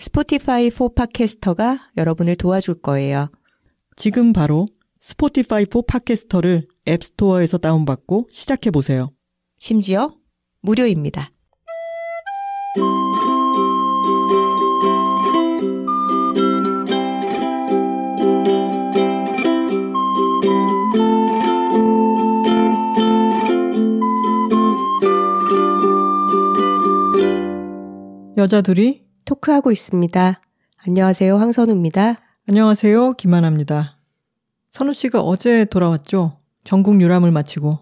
스포티파이 4 팟캐스터가 여러분을 도와줄 거예요. 지금 바로 스포티파이 4 팟캐스터를 앱스토어에서 다운받고 시작해 보세요. 심지어 무료입니다. 여자 둘이 토크하고 있습니다. 안녕하세요. 황선우입니다. 안녕하세요. 김하나입니다. 선우 씨가 어제 돌아왔죠? 전국 유람을 마치고.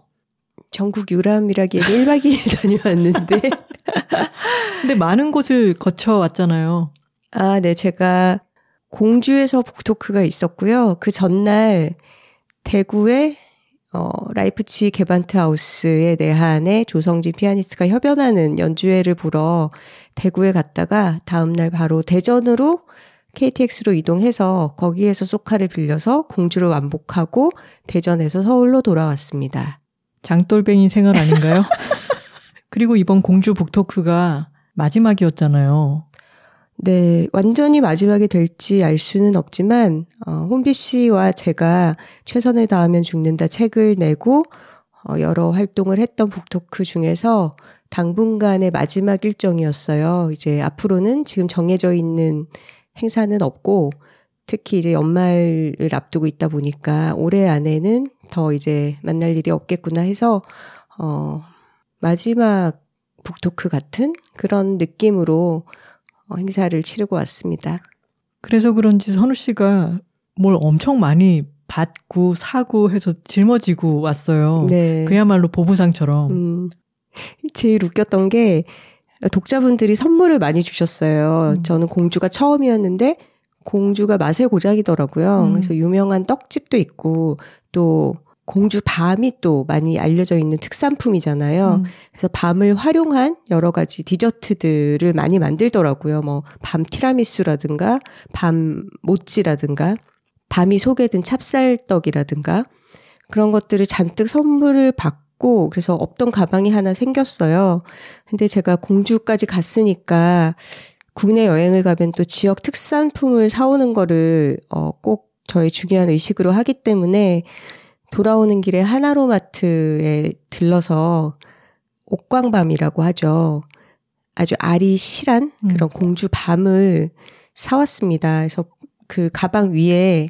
전국 유람이라기에 1박 2일 다녀왔는데. 근데 많은 곳을 거쳐왔잖아요. 아, 네. 제가 공주에서 북토크가 있었고요. 그 전날 대구에 어, 라이프치 게반트하우스의 내한에 조성진 피아니스트가 협연하는 연주회를 보러 대구에 갔다가 다음날 바로 대전으로 KTX로 이동해서 거기에서 소카를 빌려서 공주를 완복하고 대전에서 서울로 돌아왔습니다. 장돌뱅이 생활 아닌가요? 그리고 이번 공주 북토크가 마지막이었잖아요. 네, 완전히 마지막이 될지 알 수는 없지만, 어, 혼비 씨와 제가 최선을 다하면 죽는다 책을 내고, 어, 여러 활동을 했던 북토크 중에서 당분간의 마지막 일정이었어요. 이제 앞으로는 지금 정해져 있는 행사는 없고, 특히 이제 연말을 앞두고 있다 보니까 올해 안에는 더 이제 만날 일이 없겠구나 해서, 어, 마지막 북토크 같은 그런 느낌으로 어, 행사를 치르고 왔습니다. 그래서 그런지 선우 씨가 뭘 엄청 많이 받고 사고 해서 짊어지고 왔어요. 네. 그야말로 보부상처럼. 음, 제일 웃겼던 게 독자분들이 선물을 많이 주셨어요. 음. 저는 공주가 처음이었는데 공주가 맛의 고장이더라고요. 음. 그래서 유명한 떡집도 있고 또 공주 밤이 또 많이 알려져 있는 특산품이잖아요. 음. 그래서 밤을 활용한 여러 가지 디저트들을 많이 만들더라고요. 뭐, 밤 티라미수라든가, 밤 모찌라든가, 밤이 소개된 찹쌀떡이라든가, 그런 것들을 잔뜩 선물을 받고, 그래서 없던 가방이 하나 생겼어요. 근데 제가 공주까지 갔으니까, 국내 여행을 가면 또 지역 특산품을 사오는 거를, 어, 꼭 저의 중요한 의식으로 하기 때문에, 돌아오는 길에 하나로마트에 들러서 옥광밤이라고 하죠. 아주 알이 실한 그런 음. 공주 밤을 사왔습니다. 그래서 그 가방 위에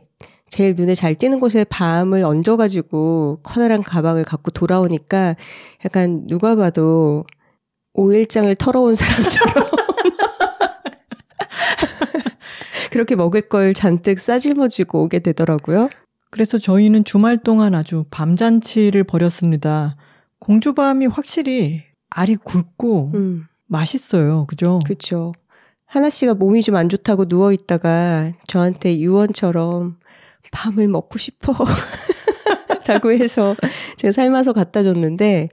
제일 눈에 잘 띄는 곳에 밤을 얹어가지고 커다란 가방을 갖고 돌아오니까 약간 누가 봐도 오일장을 털어온 사람처럼 그렇게 먹을 걸 잔뜩 싸질머지고 오게 되더라고요. 그래서 저희는 주말 동안 아주 밤잔치를 벌였습니다. 공주밤이 확실히 알이 굵고 음. 맛있어요. 그죠? 그렇죠. 하나 씨가 몸이 좀 안 좋다고 누워 있다가 저한테 유언처럼 밤을 먹고 싶어. 라고 해서 제가 삶아서 갖다 줬는데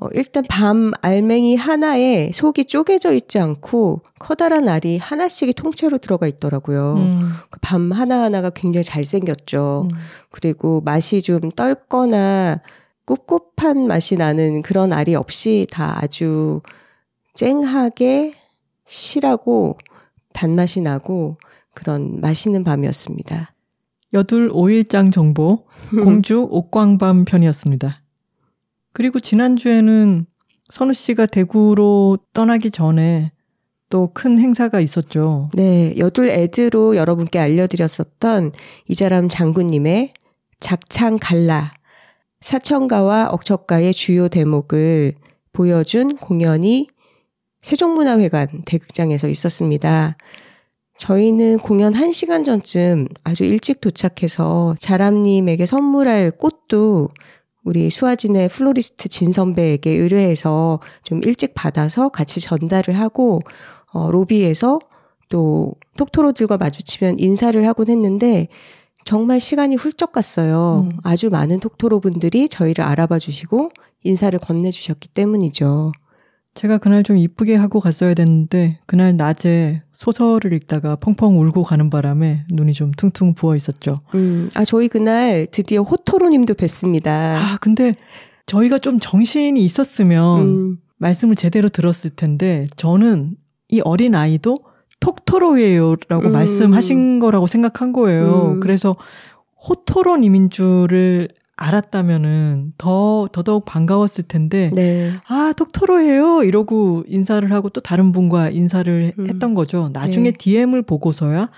어, 일단 밤 알맹이 하나에 속이 쪼개져 있지 않고 커다란 알이 하나씩이 통째로 들어가 있더라고요. 음. 그밤 하나하나가 굉장히 잘생겼죠. 음. 그리고 맛이 좀 떫거나 꿉꿉한 맛이 나는 그런 알이 없이 다 아주 쨍하게 실하고 단맛이 나고 그런 맛있는 밤이었습니다. 여둘 5일장 정보 공주 옥광밤 편이었습니다. 그리고 지난주에는 선우 씨가 대구로 떠나기 전에 또 큰 행사가 있었죠. 네, 여둘 애드로 여러분께 알려드렸었던 이자람 장군님의 작창 갈라 사천가와 억척가의 주요 대목을 보여준 공연이 세종문화회관 대극장에서 있었습니다. 저희는 공연 1시간 전쯤 아주 일찍 도착해서 자람님에게 선물할 꽃도 우리 수아진의 플로리스트 진 선배에게 의뢰해서 좀 일찍 받아서 같이 전달을 하고 어, 로비에서 또 톡토로들과 마주치면 인사를 하곤 했는데 정말 시간이 훌쩍 갔어요. 음. 아주 많은 톡토로 분들이 저희를 알아봐 주시고 인사를 건네주셨기 때문이죠. 제가 그날 좀 이쁘게 하고 갔어야 됐는데 그날 낮에 소설을 읽다가 펑펑 울고 가는 바람에 눈이 좀 퉁퉁 부어 있었죠. 음, 아, 저희 그날 드디어 호토로님도 뵀습니다. 아, 근데 저희가 좀 정신이 있었으면 음, 말씀을 제대로 들었을 텐데 저는 이 어린 아이도 톡토로예요라고 음. 말씀하신 거라고 생각한 거예요. 음. 그래서 호토로님인 줄을 알았다면은 더 더더욱 반가웠을 텐데 네. 아 톡토로예요 이러고 인사를 하고 또 다른 분과 인사를 음. 했던 거죠. 나중에 네. DM을 보고서야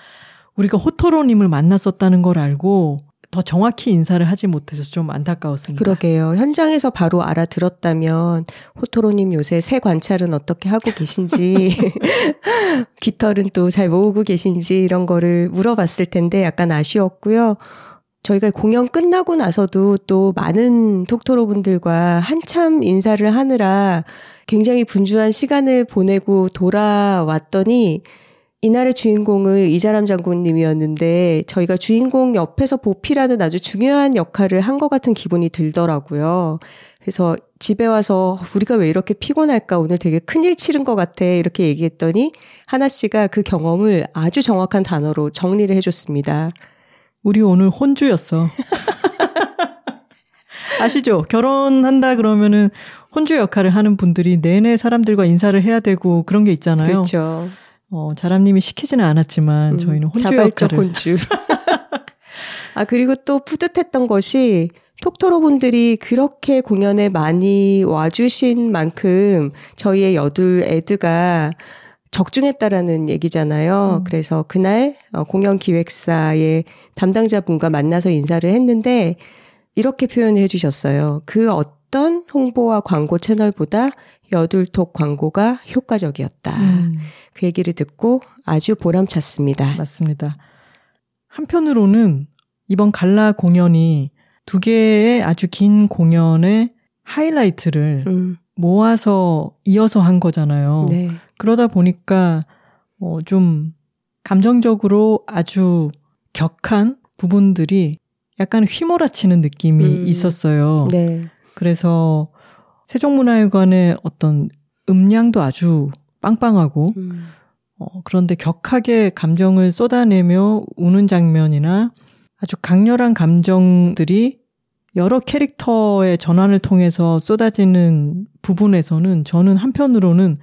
우리가 호토로님을 만났었다는 걸 알고 더 정확히 인사를 하지 못해서 좀 안타까웠습니다. 그러게요. 현장에서 바로 알아들었다면 호토로님 요새 새 관찰은 어떻게 하고 계신지 깃털은 또 잘 모으고 계신지 이런 거를 물어봤을 텐데 약간 아쉬웠고요. 저희가 공연 끝나고 나서도 또 많은 톡토로 분들과 한참 인사를 하느라 굉장히 분주한 시간을 보내고 돌아왔더니 이날의 주인공은 이자람 장군님이었는데 저희가 주인공 옆에서 보필하는 아주 중요한 역할을 한 것 같은 기분이 들더라고요. 그래서 집에 와서 우리가 왜 이렇게 피곤할까 오늘 되게 큰일 치른 것 같아 이렇게 얘기했더니 하나 씨가 그 경험을 아주 정확한 단어로 정리를 해줬습니다. 우리 오늘 혼주였어. 아시죠? 결혼한다 그러면은 혼주 역할을 하는 분들이 내내 사람들과 인사를 해야 되고 그런 게 있잖아요. 그렇죠. 어, 자람님이 시키지는 않았지만 음, 저희는 혼주 자발적 역할을 혼주. 아 그리고 또 뿌듯했던 것이 톡토로 분들이 그렇게 공연에 많이 와주신 만큼 저희의 여둘 애드가 적중했다라는 얘기잖아요. 음. 그래서 그날 어, 공연 기획사의 담당자분과 만나서 인사를 했는데 이렇게 표현을 해주셨어요. 그 어떤 홍보와 광고 채널보다 여둘톡 광고가 효과적이었다. 음, 그 얘기를 듣고 아주 보람찼습니다. 맞습니다. 한편으로는 이번 갈라 공연이 두 개의 아주 긴 공연의 하이라이트를 음, 모아서 이어서 한 거잖아요. 네. 그러다 보니까 어, 좀 감정적으로 아주 격한 부분들이 약간 휘몰아치는 느낌이 음. 있었어요. 네. 그래서 세종문화회관의 어떤 음량도 아주 빵빵하고 음, 어, 그런데 격하게 감정을 쏟아내며 우는 장면이나 아주 강렬한 감정들이 여러 캐릭터의 전환을 통해서 쏟아지는 부분에서는 저는 한편으로는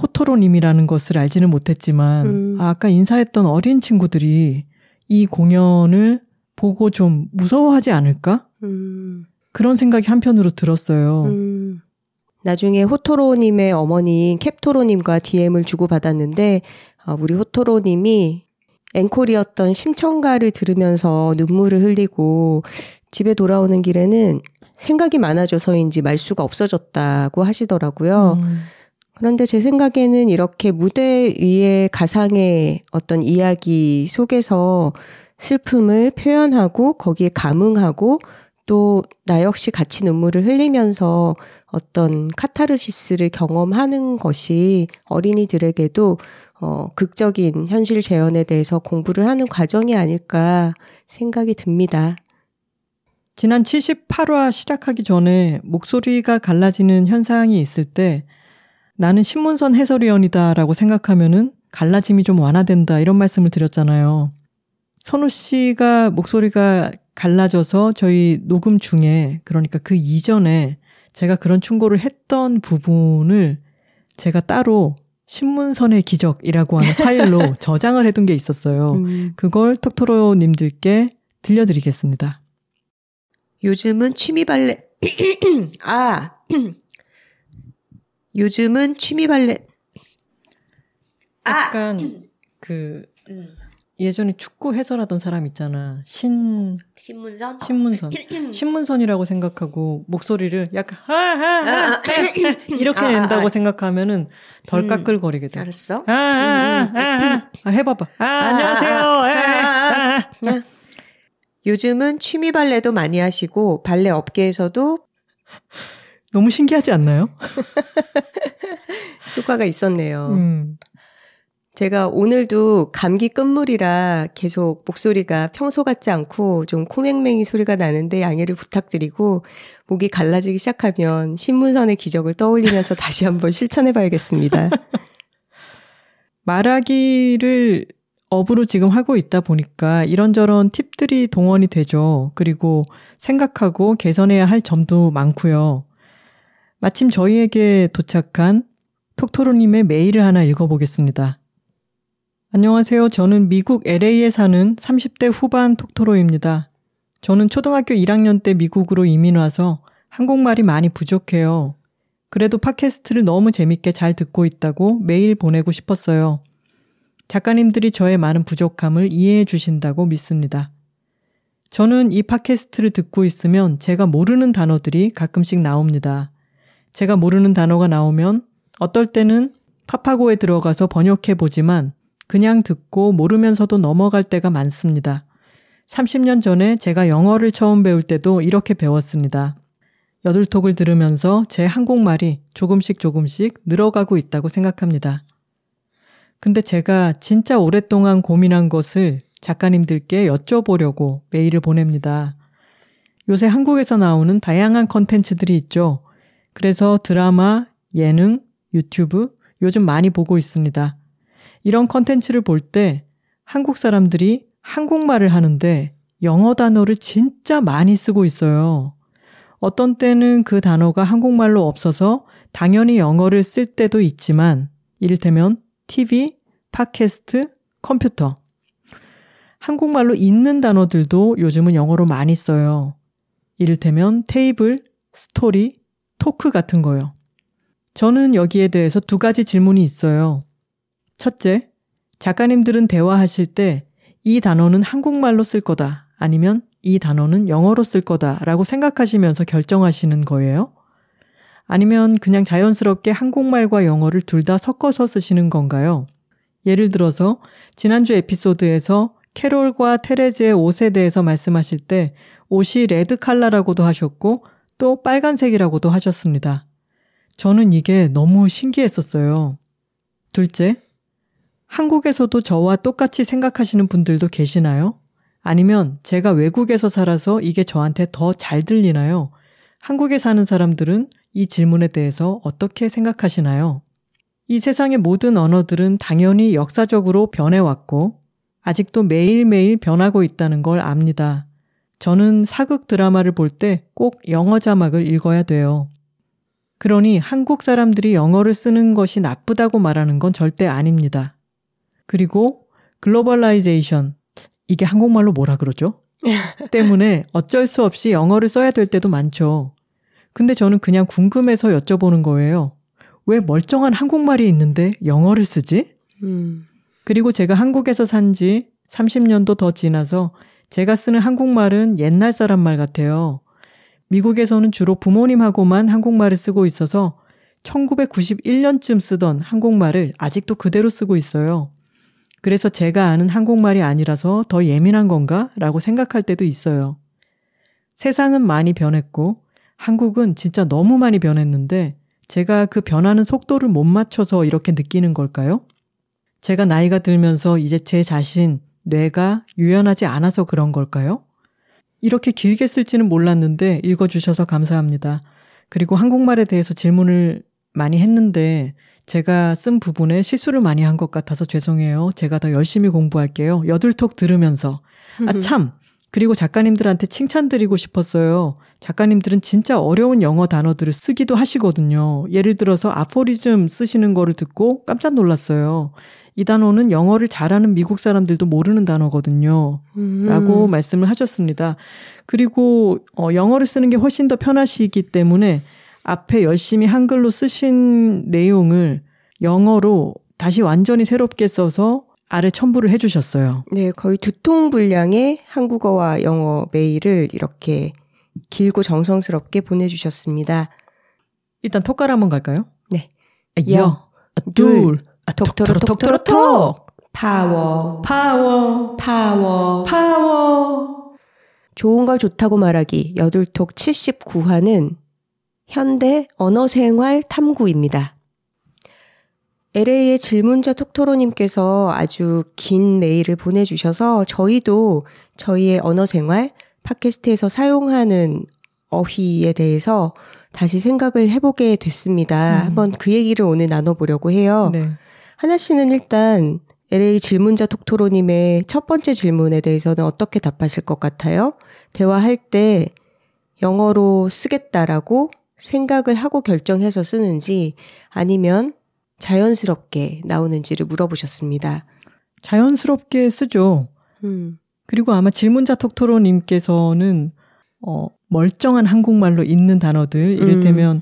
호토로님이라는 것을 알지는 못했지만 음. 아, 아까 인사했던 어린 친구들이 이 공연을 보고 좀 무서워하지 않을까? 음, 그런 생각이 한편으로 들었어요. 음. 나중에 호토로님의 어머니인 캡토로님과 DM을 주고받았는데, 어, 우리 호토로님이 앵콜이었던 심청가를 들으면서 눈물을 흘리고 집에 돌아오는 길에는 생각이 많아져서인지 말수가 없어졌다고 하시더라고요. 음, 그런데 제 생각에는 이렇게 무대 위의 가상의 어떤 이야기 속에서 슬픔을 표현하고 거기에 감흥하고 또 나 역시 같이 눈물을 흘리면서 어떤 카타르시스를 경험하는 것이 어린이들에게도 어, 극적인 현실 재현에 대해서 공부를 하는 과정이 아닐까 생각이 듭니다. 지난 78화 시작하기 전에 목소리가 갈라지는 현상이 있을 때 나는 신문선 해설위원이다라고 생각하면은 갈라짐이 좀 완화된다 이런 말씀을 드렸잖아요. 선우 씨가 목소리가 갈라져서 저희 녹음 중에 그러니까 그 이전에 제가 그런 충고를 했던 부분을 제가 따로 신문선의 기적이라고 하는 파일로 저장을 해둔 게 있었어요. 음, 그걸 톡토로님들께 들려드리겠습니다. 요즘은 취미 발레 아 요즘은 취미 발레 아 약간 그 음, 예전에 축구 해설하던 사람 있잖아. 신 신문선 신문선. 신문선이라고 생각하고 목소리를 약간 하하하 이렇게 아, 아, 낸다고 아. 생각하면 덜 음. 까끌거리게 돼. 알았어. 아아아아 아, 해봐봐. 아, 안녕하세요. 아, 예, 아, 아, 아. 요즘은 취미 발레도 많이 하시고 발레 업계에서도 너무 신기하지 않나요? 효과가 있었네요. 음. 제가 오늘도 감기 끝물이라 계속 목소리가 평소 같지 않고 좀 코맹맹이 소리가 나는데 양해를 부탁드리고 목이 갈라지기 시작하면 신문선의 기적을 떠올리면서 다시 한번 실천해 봐야겠습니다. 말하기를 업으로 지금 하고 있다 보니까 이런저런 팁들이 동원이 되죠. 그리고 생각하고 개선해야 할 점도 많고요. 마침 저희에게 도착한 톡토로님의 메일을 하나 읽어보겠습니다. 안녕하세요. 저는 미국 LA에 사는 30대 후반 톡토로입니다. 저는 초등학교 1학년 때 미국으로 이민 와서 한국말이 많이 부족해요. 그래도 팟캐스트를 너무 재밌게 잘 듣고 있다고 메일 보내고 싶었어요. 작가님들이 저의 많은 부족함을 이해해 주신다고 믿습니다. 저는 이 팟캐스트를 듣고 있으면 제가 모르는 단어들이 가끔씩 나옵니다. 제가 모르는 단어가 나오면 어떨 때는 파파고에 들어가서 번역해 보지만 그냥 듣고 모르면서도 넘어갈 때가 많습니다. 30년 전에 제가 영어를 처음 배울 때도 이렇게 배웠습니다. 여둘톡을 들으면서 제 한국말이 조금씩 조금씩 늘어가고 있다고 생각합니다. 근데 제가 진짜 오랫동안 고민한 것을 작가님들께 여쭤보려고 메일을 보냅니다. 요새 한국에서 나오는 다양한 컨텐츠들이 있죠. 그래서 드라마, 예능, 유튜브 요즘 많이 보고 있습니다. 이런 컨텐츠를 볼 때 한국 사람들이 한국말을 하는데 영어 단어를 진짜 많이 쓰고 있어요. 어떤 때는 그 단어가 한국말로 없어서 당연히 영어를 쓸 때도 있지만 이를테면 TV, 팟캐스트, 컴퓨터. 한국말로 있는 단어들도 요즘은 영어로 많이 써요. 이를테면 테이블, 스토리, 토크 같은 거요. 저는 여기에 대해서 두 가지 질문이 있어요. 첫째, 작가님들은 대화하실 때 이 단어는 한국말로 쓸 거다 아니면 이 단어는 영어로 쓸 거다라고 생각하시면서 결정하시는 거예요? 아니면 그냥 자연스럽게 한국말과 영어를 둘 다 섞어서 쓰시는 건가요? 예를 들어서 지난주 에피소드에서 캐롤과 테레즈의 옷에 대해서 말씀하실 때 옷이 레드 칼라라고도 하셨고 또 빨간색이라고도 하셨습니다. 저는 이게 너무 신기했었어요. 둘째, 한국에서도 저와 똑같이 생각하시는 분들도 계시나요? 아니면 제가 외국에서 살아서 이게 저한테 더 잘 들리나요? 한국에 사는 사람들은 이 질문에 대해서 어떻게 생각하시나요? 이 세상의 모든 언어들은 당연히 역사적으로 변해왔고, 아직도 매일매일 변하고 있다는 걸 압니다. 저는 사극 드라마를 볼 때 꼭 영어 자막을 읽어야 돼요. 그러니 한국 사람들이 영어를 쓰는 것이 나쁘다고 말하는 건 절대 아닙니다. 그리고 globalization 이게 한국말로 뭐라 그러죠? 때문에 어쩔 수 없이 영어를 써야 될 때도 많죠. 근데 저는 그냥 궁금해서 여쭤보는 거예요. 왜 멀쩡한 한국말이 있는데 영어를 쓰지? 음. 그리고 제가 한국에서 산 지 30년도 더 지나서 제가 쓰는 한국말은 옛날 사람 말 같아요. 미국에서는 주로 부모님하고만 한국말을 쓰고 있어서 1991년쯤 쓰던 한국말을 아직도 그대로 쓰고 있어요. 그래서 제가 아는 한국말이 아니라서 더 예민한 건가? 라고 생각할 때도 있어요. 세상은 많이 변했고 한국은 진짜 너무 많이 변했는데 제가 그 변하는 속도를 못 맞춰서 이렇게 느끼는 걸까요? 제가 나이가 들면서 이제 제 자신, 뇌가 유연하지 않아서 그런 걸까요? 이렇게 길게 쓸지는 몰랐는데 읽어주셔서 감사합니다. 그리고 한국말에 대해서 질문을 많이 했는데 제가 쓴 부분에 실수를 많이 한 것 같아서 죄송해요. 제가 더 열심히 공부할게요. 여둘톡 들으면서. 아, 참! 그리고 작가님들한테 칭찬드리고 싶었어요. 작가님들은 진짜 어려운 영어 단어들을 쓰기도 하시거든요. 예를 들어서 아포리즘 쓰시는 거를 듣고 깜짝 놀랐어요. 이 단어는 영어를 잘하는 미국 사람들도 모르는 단어거든요. 음. 라고 말씀을 하셨습니다. 그리고 어, 영어를 쓰는 게 훨씬 더 편하시기 때문에 앞에 열심히 한글로 쓰신 내용을 영어로 다시 완전히 새롭게 써서 아래 첨부를 해주셨어요. 네, 거의 두통 분량의 한국어와 영어 메일을 이렇게 길고 정성스럽게 보내주셨습니다. 일단 톡가루 한번 갈까요? 네. 여, 둘, 톡토로 톡토로 톡! 파워, 파워, 파워, 파워. 좋은 걸 좋다고 말하기 여둘톡 79화는 현대 언어생활 탐구입니다. LA의 질문자 톡토로님께서 아주 긴 메일을 보내주셔서 저희도 저희의 언어 생활, 팟캐스트에서 사용하는 어휘에 대해서 다시 생각을 해보게 됐습니다. 음. 한번 그 얘기를 오늘 나눠보려고 해요. 네. 하나 씨는 일단 LA 질문자 톡토로님의 첫 번째 질문에 대해서는 어떻게 답하실 것 같아요? 대화할 때 영어로 쓰겠다라고 생각을 하고 결정해서 쓰는지 아니면 자연스럽게 나오는지를 물어보셨습니다. 자연스럽게 쓰죠. 음. 그리고 아마 질문자 톡토로님께서는 어, 멀쩡한 한국말로 있는 단어들, 이를테면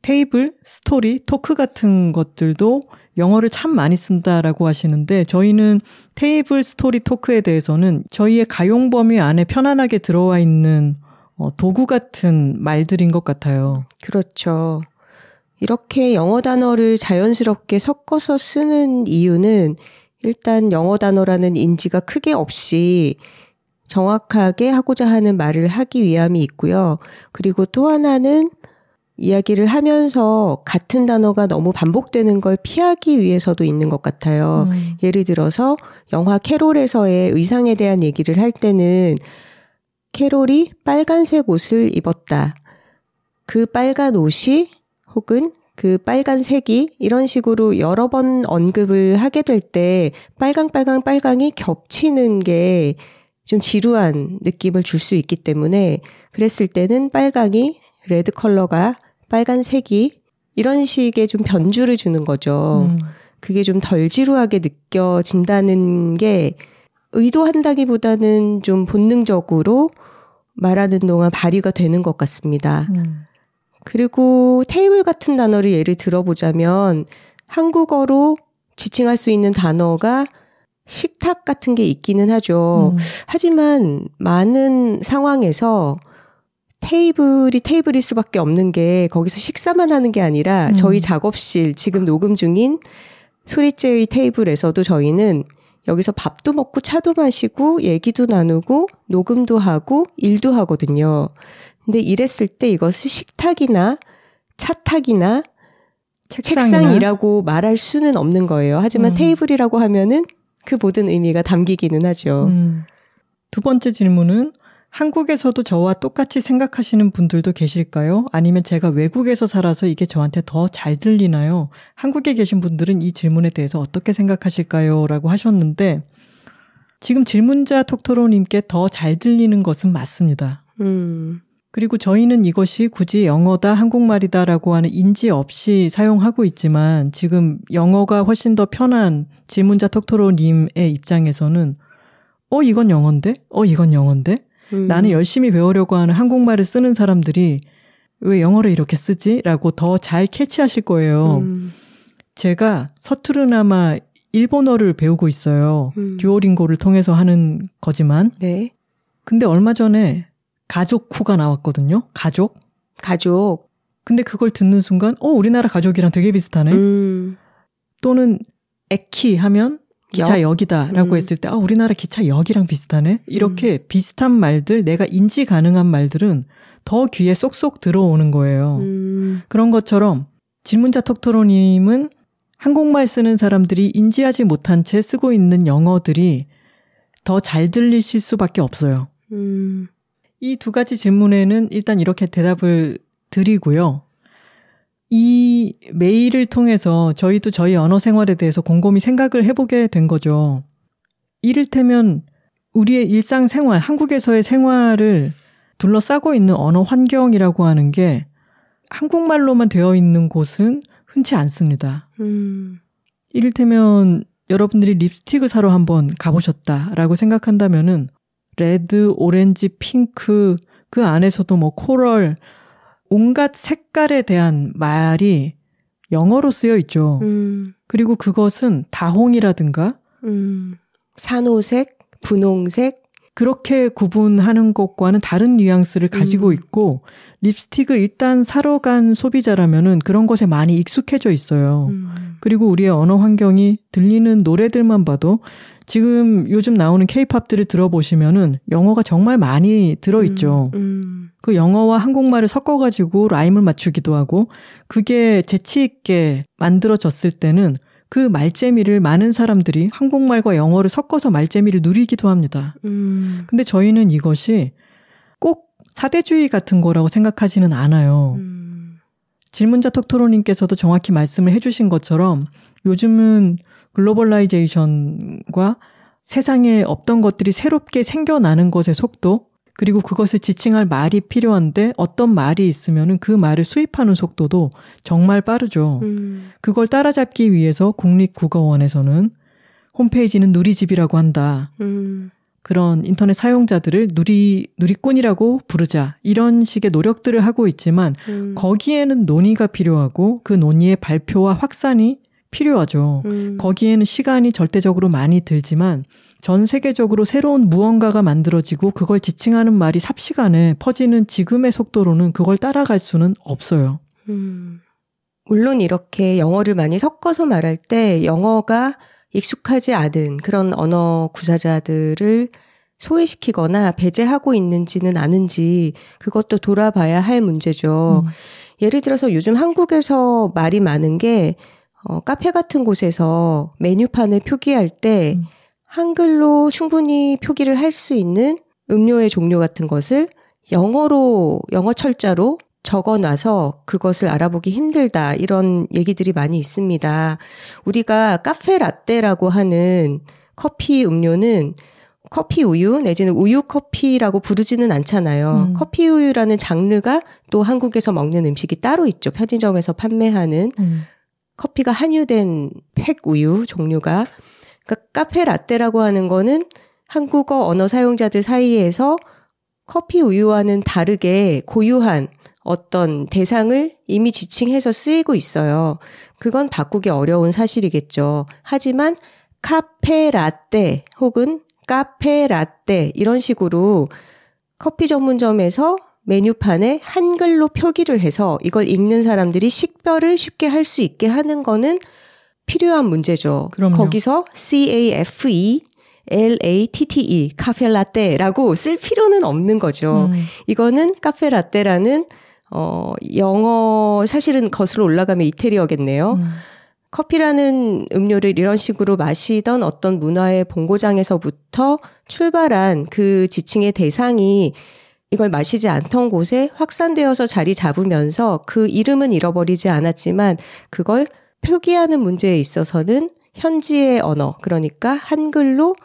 테이블, 스토리, 토크 같은 것들도 영어를 참 많이 쓴다라고 하시는데 저희는 테이블, 스토리, 토크에 대해서는 저희의 가용 범위 안에 편안하게 들어와 있는 어, 도구 같은 말들인 것 같아요. 그렇죠. 이렇게 영어 단어를 자연스럽게 섞어서 쓰는 이유는 일단 영어 단어라는 인지가 크게 없이 정확하게 하고자 하는 말을 하기 위함이 있고요. 그리고 또 하나는 이야기를 하면서 같은 단어가 너무 반복되는 걸 피하기 위해서도 있는 것 같아요. 음. 예를 들어서 영화 캐롤에서의 의상에 대한 얘기를 할 때는 캐롤이 빨간색 옷을 입었다. 그 빨간 옷이 혹은 그 빨간색이 이런 식으로 여러 번 언급을 하게 될 때 빨강 빨강 빨강이 겹치는 게 좀 지루한 느낌을 줄 수 있기 때문에 그랬을 때는 빨강이 레드 컬러가 빨간색이 이런 식의 좀 변주를 주는 거죠. 음. 그게 좀 덜 지루하게 느껴진다는 게 의도한다기보다는 좀 본능적으로 말하는 동안 발휘가 되는 것 같습니다. 음. 그리고 테이블 같은 단어를 예를 들어보자면 한국어로 지칭할 수 있는 단어가 식탁 같은 게 있기는 하죠. 음. 하지만 많은 상황에서 테이블이 테이블일 수밖에 없는 게 거기서 식사만 하는 게 아니라 음. 저희 작업실 지금 녹음 중인 소리제의 테이블에서도 저희는 여기서 밥도 먹고 차도 마시고 얘기도 나누고 녹음도 하고 일도 하거든요. 근데 이랬을 때 이것을 식탁이나 차탁이나 책상이나? 책상이라고 말할 수는 없는 거예요. 하지만 음. 테이블이라고 하면은 그 모든 의미가 담기기는 하죠. 음. 두 번째 질문은 한국에서도 저와 똑같이 생각하시는 분들도 계실까요? 아니면 제가 외국에서 살아서 이게 저한테 더 잘 들리나요? 한국에 계신 분들은 이 질문에 대해서 어떻게 생각하실까요? 라고 하셨는데 지금 질문자 톡토로님께 더 잘 들리는 것은 맞습니다. 음, 그리고 저희는 이것이 굳이 영어다, 한국말이다라고 하는 인지 없이 사용하고 있지만 지금 영어가 훨씬 더 편한 질문자 톡토로님의 입장에서는 어, 이건 영어인데? 어, 이건 영어인데? 음. 나는 열심히 배우려고 하는 한국말을 쓰는 사람들이 왜 영어를 이렇게 쓰지? 라고 더 잘 캐치하실 거예요. 음, 제가 서투르나마 일본어를 배우고 있어요. 음. 듀오링고를 통해서 하는 거지만. 네. 근데 얼마 전에 가족 쿠가 나왔거든요. 가족. 가족. 근데 그걸 듣는 순간, 어, 우리나라 가족이랑 되게 비슷하네? 음, 또는 에키 하면 기차 역이다 라고 음. 했을 때, 아, 우리나라 기차역이랑 비슷하네? 이렇게 비슷한 말들, 내가 인지 가능한 말들은 더 귀에 쏙쏙 들어오는 거예요. 음, 그런 것처럼 질문자 톡토로님은 한국말 쓰는 사람들이 인지하지 못한 채 쓰고 있는 영어들이 더 잘 들리실 수밖에 없어요. 음, 이 두 가지 질문에는 일단 이렇게 대답을 드리고요. 이 메일을 통해서 저희도 저희 언어 생활에 대해서 곰곰이 생각을 해보게 된 거죠. 이를테면 우리의 일상 생활, 한국에서의 생활을 둘러싸고 있는 언어 환경이라고 하는 게 한국말로만 되어 있는 곳은 흔치 않습니다. 음, 이를테면 여러분들이 립스틱을 사러 한번 가보셨다라고 생각한다면은 red, 오렌지, 핑크 그 안에서도 뭐 coral 온갖 색깔에 대한 말이 영어로 쓰여 있죠. 음, 그리고 그것은 다홍이라든가 음. 산호색, 분홍색, 그렇게 구분하는 것과는 다른 뉘앙스를 가지고 음. 있고 립스틱을 일단 사러 간 소비자라면은 그런 것에 많이 익숙해져 있어요. 음, 그리고 우리의 언어 환경이 들리는 노래들만 봐도 지금 요즘 나오는 케이팝들을 들어보시면은 영어가 정말 많이 들어있죠. 음, 그 영어와 한국말을 섞어가지고 라임을 맞추기도 하고 그게 재치있게 만들어졌을 때는 그 말재미를 많은 사람들이 한국말과 영어를 섞어서 말재미를 누리기도 합니다. 음. 근데 저희는 이것이 꼭 사대주의 같은 거라고 생각하지는 않아요. 음. 질문자 톡토로님께서도 정확히 말씀을 해주신 것처럼 요즘은 글로벌라이제이션과 세상에 없던 것들이 새롭게 생겨나는 것의 속도, 그리고 그것을 지칭할 말이 필요한데 어떤 말이 있으면은 그 말을 수입하는 속도도 정말 빠르죠. 음. 그걸 따라잡기 위해서 국립국어원에서는 홈페이지는 누리집이라고 한다. 음. 그런 인터넷 사용자들을 누리 누리꾼이라고 부르자 이런 식의 노력들을 하고 있지만 음. 거기에는 논의가 필요하고 그 논의의 발표와 확산이 필요하죠. 음. 거기에는 시간이 절대적으로 많이 들지만 전 세계적으로 새로운 무언가가 만들어지고 그걸 지칭하는 말이 삽시간에 퍼지는 지금의 속도로는 그걸 따라갈 수는 없어요. 음. 물론 이렇게 영어를 많이 섞어서 말할 때 영어가 익숙하지 않은 그런 언어 구사자들을 소외시키거나 배제하고 있는지는 아는지 그것도 돌아봐야 할 문제죠. 음. 예를 들어서 요즘 한국에서 말이 많은 게 어, 카페 같은 곳에서 메뉴판을 표기할 때 음. 한글로 충분히 표기를 할 수 있는 음료의 종류 같은 것을 영어로, 영어 철자로 적어 놔서 그것을 알아보기 힘들다. 이런 얘기들이 많이 있습니다. 우리가 카페 라떼라고 하는 커피 음료는 커피 우유 내지는 우유 커피라고 부르지는 않잖아요. 음. 커피 우유라는 장르가 또 한국에서 먹는 음식이 따로 있죠. 편의점에서 판매하는 음. 커피가 함유된 팩 우유 종류가 그러니까 카페 라떼라고 하는 거는 한국어 언어 사용자들 사이에서 커피 우유와는 다르게 고유한 어떤 대상을 이미 지칭해서 쓰이고 있어요. 그건 바꾸기 어려운 사실이겠죠. 하지만 카페 라떼 혹은 카페 라떼 이런 식으로 커피 전문점에서 메뉴판에 한글로 표기를 해서 이걸 읽는 사람들이 식별을 쉽게 할 수 있게 하는 거는 필요한 문제죠. 그럼요. 거기서 CAFE L-A-T-T-E, 카페 라떼라고 쓸 필요는 없는 거죠. 음. 이거는 카페 라떼라는, 어, 영어, 사실은 거슬러 올라가면 이태리어겠네요. 음. 커피라는 음료를 이런 식으로 마시던 어떤 문화의 본고장에서부터 출발한 그 지칭의 대상이 이걸 마시지 않던 곳에 확산되어서 자리 잡으면서 그 이름은 잃어버리지 않았지만 그걸 표기하는 문제에 있어서는 현지의 언어, 그러니까 한글로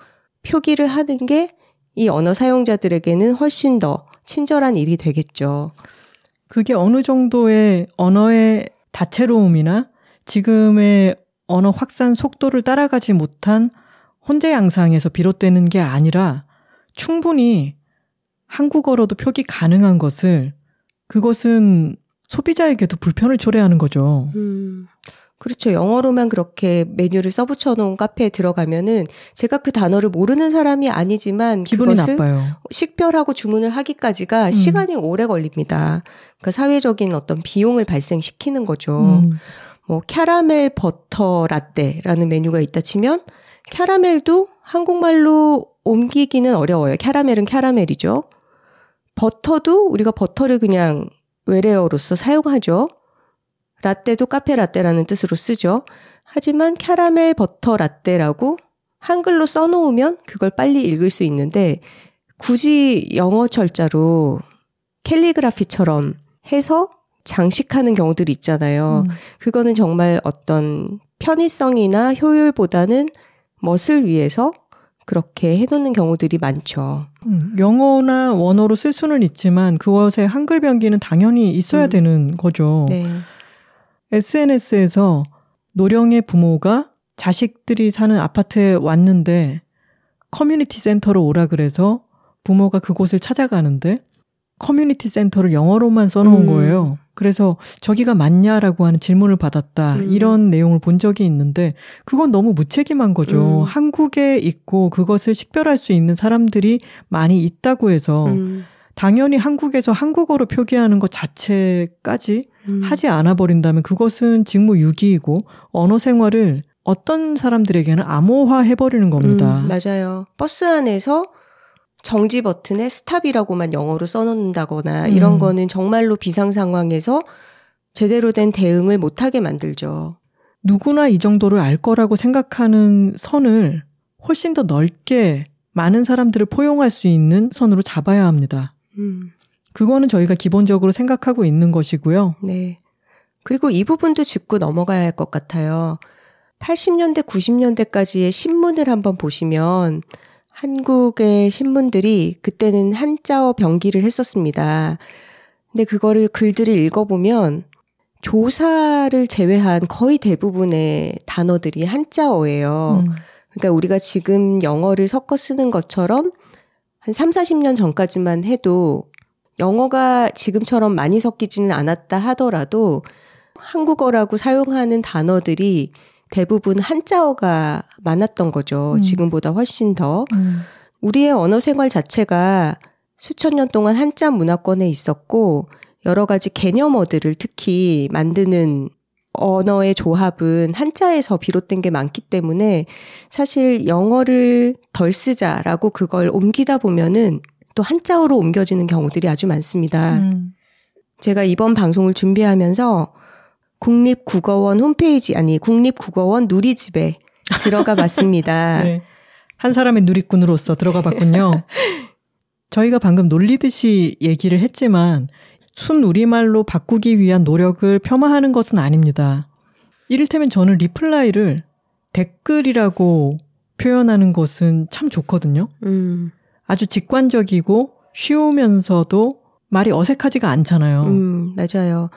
표기를 하는 게 이 언어 사용자들에게는 훨씬 더 친절한 일이 되겠죠. 그게 어느 정도의 언어의 다채로움이나 지금의 언어 확산 속도를 따라가지 못한 혼재 양상에서 비롯되는 게 아니라 충분히 한국어로도 표기 가능한 것을 그것은 소비자에게도 불편을 초래하는 거죠. 음. 그렇죠. 영어로만 그렇게 메뉴를 써붙여 놓은 카페에 들어가면은 제가 그 단어를 모르는 사람이 아니지만 기분이 나빠요. 식별하고 주문을 하기까지가 음. 시간이 오래 걸립니다. 그러니까 사회적인 어떤 비용을 발생시키는 거죠. 음. 뭐 캐러멜 버터 라떼라는 메뉴가 있다 치면 캐러멜도 한국말로 옮기기는 어려워요. 캐러멜은 캐러멜이죠. 버터도 우리가 버터를 그냥 외래어로서 사용하죠. 라떼도 카페 라떼라는 뜻으로 쓰죠. 하지만 캐러멜 버터 라떼라고 한글로 써놓으면 그걸 빨리 읽을 수 있는데 굳이 영어 철자로 캘리그라피처럼 해서 장식하는 경우들이 있잖아요. 음. 그거는 정말 어떤 편의성이나 효율보다는 멋을 위해서 그렇게 해놓는 경우들이 많죠. 음, 영어나 원어로 쓸 수는 있지만 그것의 한글 병기는 당연히 있어야 음. 되는 거죠. 네. SNS에서 노령의 부모가 자식들이 사는 아파트에 왔는데 커뮤니티 센터로 오라 그래서 부모가 그곳을 찾아가는데 커뮤니티 센터를 영어로만 써놓은 음. 거예요. 그래서 저기가 맞냐라고 하는 질문을 받았다. 음. 이런 내용을 본 적이 있는데 그건 너무 무책임한 거죠. 음. 한국에 있고 그것을 식별할 수 있는 사람들이 많이 있다고 해서 음. 당연히 한국에서 한국어로 표기하는 것 자체까지 음. 하지 않아 버린다면 그것은 직무유기이고 언어 생활을 어떤 사람들에게는 암호화 해 버리는 겁니다. 음, 맞아요. 버스 안에서 정지 버튼에 stop이라고만 영어로 써놓는다거나 이런 음. 거는 정말로 비상 상황에서 제대로 된 대응을 못하게 만들죠. 누구나 이 정도를 알 거라고 생각하는 선을 훨씬 더 넓게 많은 사람들을 포용할 수 있는 선으로 잡아야 합니다. 음. 그거는 저희가 기본적으로 생각하고 있는 것이고요. 네. 그리고 이 부분도 짚고 넘어가야 할 것 같아요. 80년대, 90년대까지의 신문을 한번 보시면 한국의 신문들이 그때는 한자어 병기를 했었습니다. 근데 그거를 글들을 읽어보면 조사를 제외한 거의 대부분의 단어들이 한자어예요. 음. 그러니까 우리가 지금 영어를 섞어 쓰는 것처럼 한 3, 40년 전까지만 해도 영어가 지금처럼 많이 섞이지는 않았다 하더라도 한국어라고 사용하는 단어들이 대부분 한자어가 많았던 거죠. 음. 지금보다 훨씬 더. 음. 우리의 언어 생활 자체가 수천 년 동안 한자 문화권에 있었고 여러 가지 개념어들을 특히 만드는 언어의 조합은 한자에서 비롯된 게 많기 때문에 사실 영어를 덜 쓰자라고 그걸 옮기다 보면은 또 한자어로 옮겨지는 경우들이 아주 많습니다. 음. 제가 이번 방송을 준비하면서 국립국어원 홈페이지 아니 국립국어원 누리집에 들어가 봤습니다. 네. 한 사람의 누리꾼으로서 들어가 봤군요. 저희가 방금 놀리듯이 얘기를 했지만 순 우리말로 바꾸기 위한 노력을 폄하하는 것은 아닙니다. 이를테면 저는 reply를 댓글이라고 표현하는 것은 참 좋거든요. 음. 아주 직관적이고 쉬우면서도 말이 어색하지가 않잖아요. 음, 맞아요.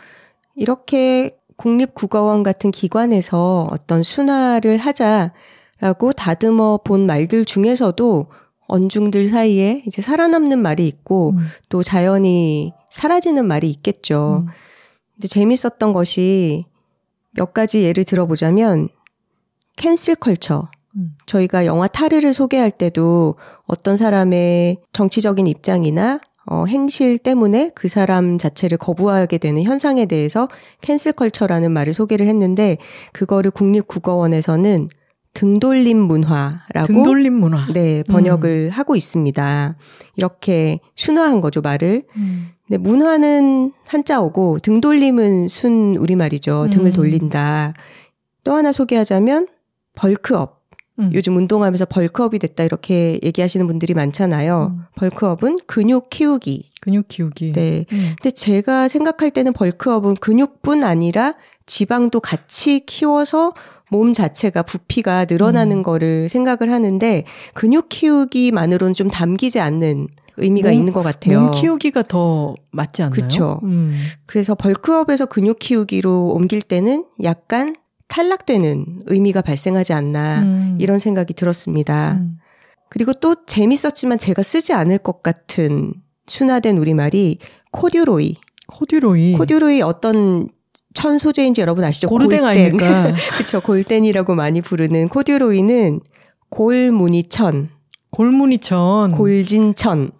이렇게 국립국어원 같은 기관에서 어떤 순화를 하자라고 다듬어 본 말들 중에서도 언중들 사이에 이제 살아남는 말이 있고 음. 또 자연히 사라지는 말이 있겠죠. 음. 근데 재밌었던 것이 몇 가지 예를 들어보자면 캔슬 컬처. 음. 저희가 영화 타르를 소개할 때도 어떤 사람의 정치적인 입장이나 어, 행실 때문에 그 사람 자체를 거부하게 되는 현상에 대해서 cancel culture라는 말을 소개를 했는데 그거를 국립국어원에서는 등돌림 문화라고 등돌림 문화. 네, 번역을 음. 하고 있습니다. 이렇게 순화한 거죠, 말을. 음. 네, 문화는 한자어고 등돌림은 순 우리 말이죠. 음. 등을 돌린다. 또 하나 소개하자면 bulk up. 음. 요즘 운동하면서 bulk up이 됐다 이렇게 얘기하시는 분들이 많잖아요. 음. bulk up은 근육 키우기. 근육 키우기. 네. 음. 근데 제가 생각할 때는 bulk up은 근육뿐 아니라 지방도 같이 키워서 몸 자체가 부피가 늘어나는 음. 거를 생각을 하는데 근육 키우기만으로는 좀 담기지 않는 의미가 몸, 있는 것 같아요. 몸 키우기가 더 맞지 않나요? 그렇죠. 음. 그래서 벌크업에서 근육 키우기로 옮길 때는 약간 탈락되는 의미가 발생하지 않나 음. 이런 생각이 들었습니다. 음. 그리고 또 재밌었지만 제가 쓰지 않을 것 같은 순화된 우리말이 코듀로이. 코듀로이. 코듀로이 어떤 천 소재인지 여러분 아시죠? 고르댕 아닙니까? 그렇죠. 골덴이라고 많이 부르는 코듀로이는 골무늬천. 골무늬천. 골진천.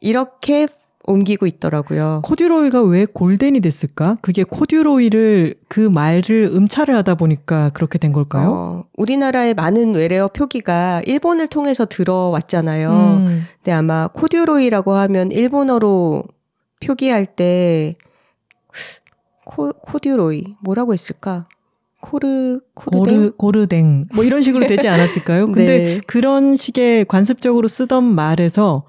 이렇게 옮기고 있더라고요. 코듀로이가 왜 골덴이 됐을까? 그게 코듀로이를 그 말을 음차를 하다 보니까 그렇게 된 걸까요? 어, 우리나라의 많은 외래어 표기가 일본을 통해서 들어왔잖아요. 음. 근데 아마 코듀로이라고 하면 일본어로 표기할 때 코, 코듀로이 뭐라고 했을까? 코르 코르 고르댕 뭐 이런 식으로 되지 않았을까요? 근데 네. 그런 식의 관습적으로 쓰던 말에서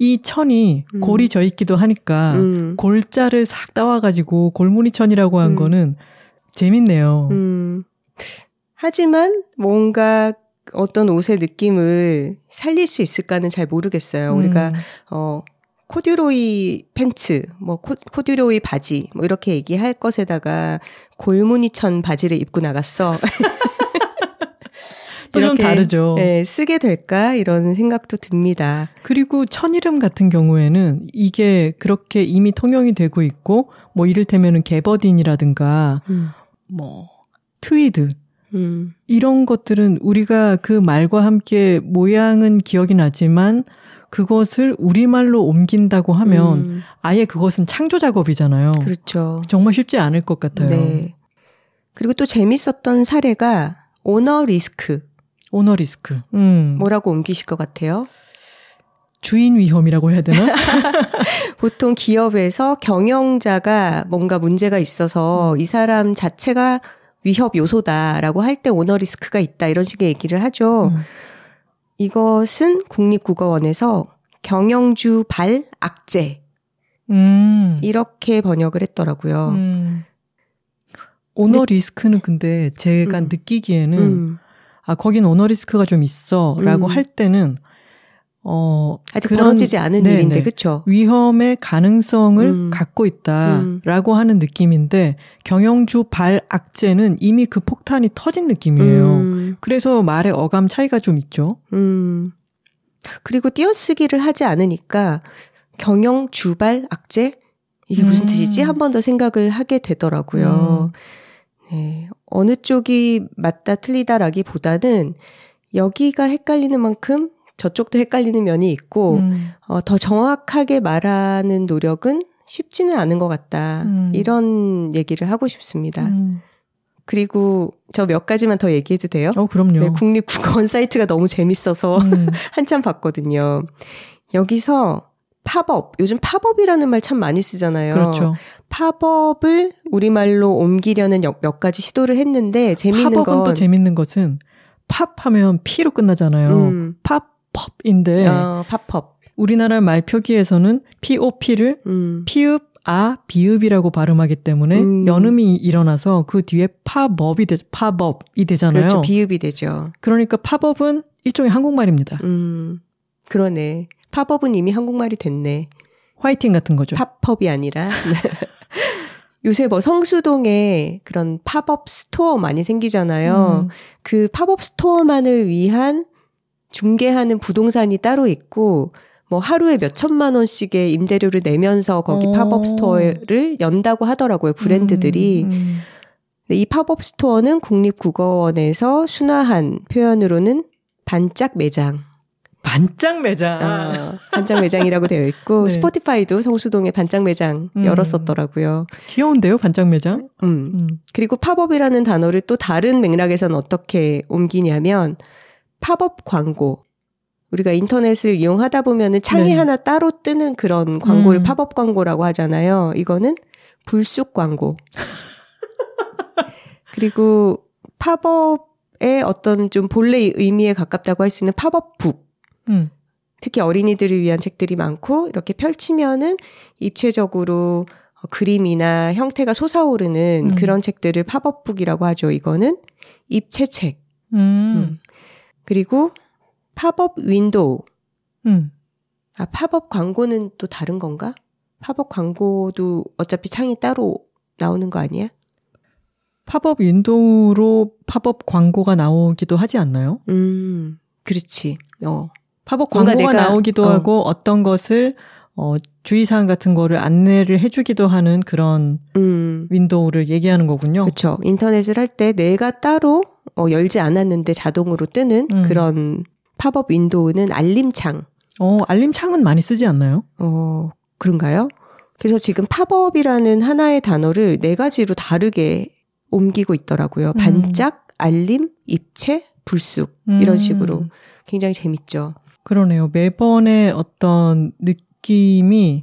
이 천이 음. 골이 져 있기도 하니까 음. 골자를 싹 따와가지고 골무늬천이라고 한 음. 거는 재밌네요. 음. 하지만 뭔가 어떤 옷의 느낌을 살릴 수 있을까는 잘 모르겠어요. 우리가 음. 어 코듀로이 팬츠, 뭐 코, 코듀로이 바지, 뭐 이렇게 얘기할 것에다가 골무늬천 바지를 입고 나갔어. 또 좀 다르죠. 네, 쓰게 될까 이런 생각도 듭니다. 그리고 천이름 같은 경우에는 이게 그렇게 이미 통용이 되고 있고 뭐 이를테면은 개버딘이라든가 음. 뭐 트위드 음. 이런 것들은 우리가 그 말과 함께 모양은 기억이 나지만 그것을 우리말로 옮긴다고 하면 음. 아예 그것은 창조 작업이잖아요. 그렇죠. 정말 쉽지 않을 것 같아요. 네. 그리고 또 재밌었던 사례가 오너 리스크. 오너 리스크. 음. 뭐라고 옮기실 것 같아요? 주인 위험이라고 해야 되나? 보통 기업에서 경영자가 뭔가 문제가 있어서 음. 이 사람 자체가 위협 요소다라고 할 때 오너 리스크가 있다 이런 식의 얘기를 하죠. 음. 이것은 국립국어원에서 경영주 발 악재 음. 이렇게 번역을 했더라고요. 음. 오너 리스크는 근데 제가 음. 느끼기에는 음. 아 거긴 오너 리스크가 좀 있어 라고 음. 할 때는 어 아직 그런- 벌어지지 않은 네, 일인데 네. 그쵸? 위험의 가능성을 음. 갖고 있다 라고 하는 느낌인데 경영주 발 악재는 이미 그 폭탄이 터진 느낌이에요. 음, 그래서 말의 어감 차이가 좀 있죠. 음. 그리고 띄어쓰기를 하지 않으니까 경영 주발 악재 이게 무슨 음. 뜻이지? 한 번 더 생각을 하게 되더라고요. 네. 어느 쪽이 맞다 틀리다라기 보다는 여기가 헷갈리는 만큼 저쪽도 헷갈리는 면이 있고 음. 어, 더 정확하게 말하는 노력은 쉽지는 않은 것 같다. 음. 이런 얘기를 하고 싶습니다. 음. 그리고 저 몇 가지만 더 얘기해도 돼요? 어 그럼요. 네, 국립국어원 사이트가 너무 재밌어서 음. 한참 봤거든요. 여기서 팝업, 요즘 pop-up이라는 말 참 많이 쓰잖아요. 그렇죠. pop-up을 우리말로 옮기려는 여- 몇 가지 시도를 했는데 재미있는 pop-up은 건 또 재밌는 것은 pop하면 P로 끝나잖아요. 음, 팝 펍인데 어, 팝업. 우리나라 말 표기에서는 POP를 음, 피읖 아 비읍이라고 발음하기 때문에 음. 연음이 일어나서 그 뒤에 팝업이 되 팝업이 되잖아요. 그렇죠. 비읍이 되죠. 그러니까 팝업은 일종의 한국말입니다. 음, 그러네. 팝업은 이미 한국말이 됐네. 화이팅 같은 거죠. 팝업이 아니라. 요새 뭐 성수동에 그런 팝업 스토어 많이 생기잖아요. 음. 그 팝업 스토어만을 위한 중개하는 부동산이 따로 있고 뭐 하루에 몇 천만 원씩의 임대료를 내면서 거기 오. 팝업 스토어를 연다고 하더라고요. 브랜드들이. 음, 음. 이 팝업 스토어는 국립국어원에서 순화한 표현으로는 반짝 매장. 반짝 매장. 아, 반짝 매장이라고 되어 있고 네. 스포티파이도 성수동에 반짝 매장 음. 열었었더라고요. 귀여운데요, 반짝 매장? 음. 음. 그리고 팝업이라는 단어를 또 다른 맥락에서는 어떻게 옮기냐면 팝업 광고. 우리가 인터넷을 이용하다 보면은 창이 네. 하나 따로 뜨는 그런 광고를 음. 팝업 광고라고 하잖아요. 이거는 불쑥 광고. 그리고 팝업의 어떤 좀 본래 의미에 가깝다고 할 수 있는 팝업북. 음. 특히 어린이들을 위한 책들이 많고 이렇게 펼치면은 입체적으로 어, 그림이나 형태가 솟아오르는 음. 그런 책들을 팝업북이라고 하죠. 이거는 입체책. 음. 음. 그리고 팝업 윈도우. 음. 아, 팝업 광고는 또 다른 건가? 팝업 광고도 어차피 창이 따로 나오는 거 아니야? 팝업 윈도우로 팝업 광고가 나오기도 하지 않나요? 음, 그렇지. 어, 팝업 광고가 내가- 나오기도 어. 하고 어떤 것을 어, 주의사항 같은 거를 안내를 해주기도 하는 그런 음, 윈도우를 얘기하는 거군요. 그렇죠. 인터넷을 할 때 내가 따로 어, 열지 않았는데 자동으로 뜨는 음. 그런 팝업 윈도우는 알림창. 어, 알림창은 많이 쓰지 않나요? 어, 그런가요? 그래서 지금 팝업이라는 하나의 단어를 네 가지로 다르게 옮기고 있더라고요. 음. 반짝, 알림, 입체, 불쑥. 이런 음. 식으로. 굉장히 재밌죠. 그러네요. 매번의 어떤 느낌이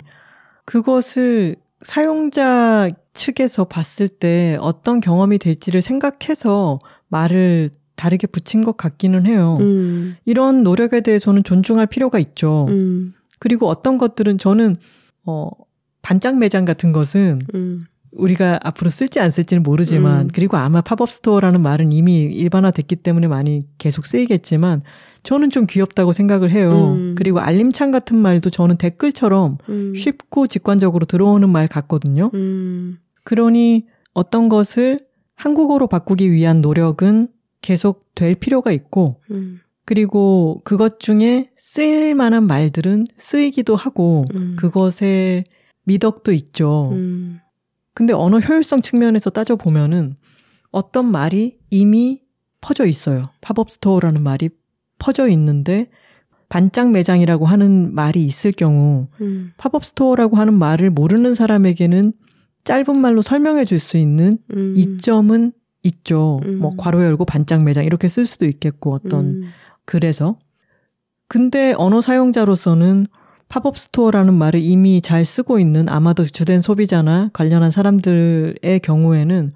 그것을 사용자 측에서 봤을 때 어떤 경험이 될지를 생각해서 말을 다르게 붙인 것 같기는 해요. 음, 이런 노력에 대해서는 존중할 필요가 있죠. 음, 그리고 어떤 것들은 저는 어 반짝 매장 같은 것은 음, 우리가 앞으로 쓸지 안 쓸지는 모르지만 음. 그리고 아마 팝업 스토어라는 말은 이미 일반화됐기 때문에 많이 계속 쓰이겠지만 저는 좀 귀엽다고 생각을 해요. 음. 그리고 알림창 같은 말도 저는 댓글처럼 음, 쉽고 직관적으로 들어오는 말 같거든요. 음, 그러니 어떤 것을 한국어로 바꾸기 위한 노력은 계속 될 필요가 있고 음, 그리고 그것 중에 쓰일 만한 말들은 쓰이기도 하고 음. 그것에 미덕도 있죠. 음, 근데 언어 효율성 측면에서 따져보면은 어떤 말이 이미 퍼져 있어요. 팝업 스토어라는 말이 퍼져 있는데 반짝 매장이라고 하는 말이 있을 경우 음, 팝업 스토어라고 하는 말을 모르는 사람에게는 짧은 말로 설명해 줄 수 있는 음, 이점은 있죠. 음. 뭐 괄호 열고 반짝 매장 이렇게 쓸 수도 있겠고 어떤 음, 그래서 근데 언어 사용자로서는 팝업 스토어라는 말을 이미 잘 쓰고 있는 아마도 주된 소비자나 관련한 사람들의 경우에는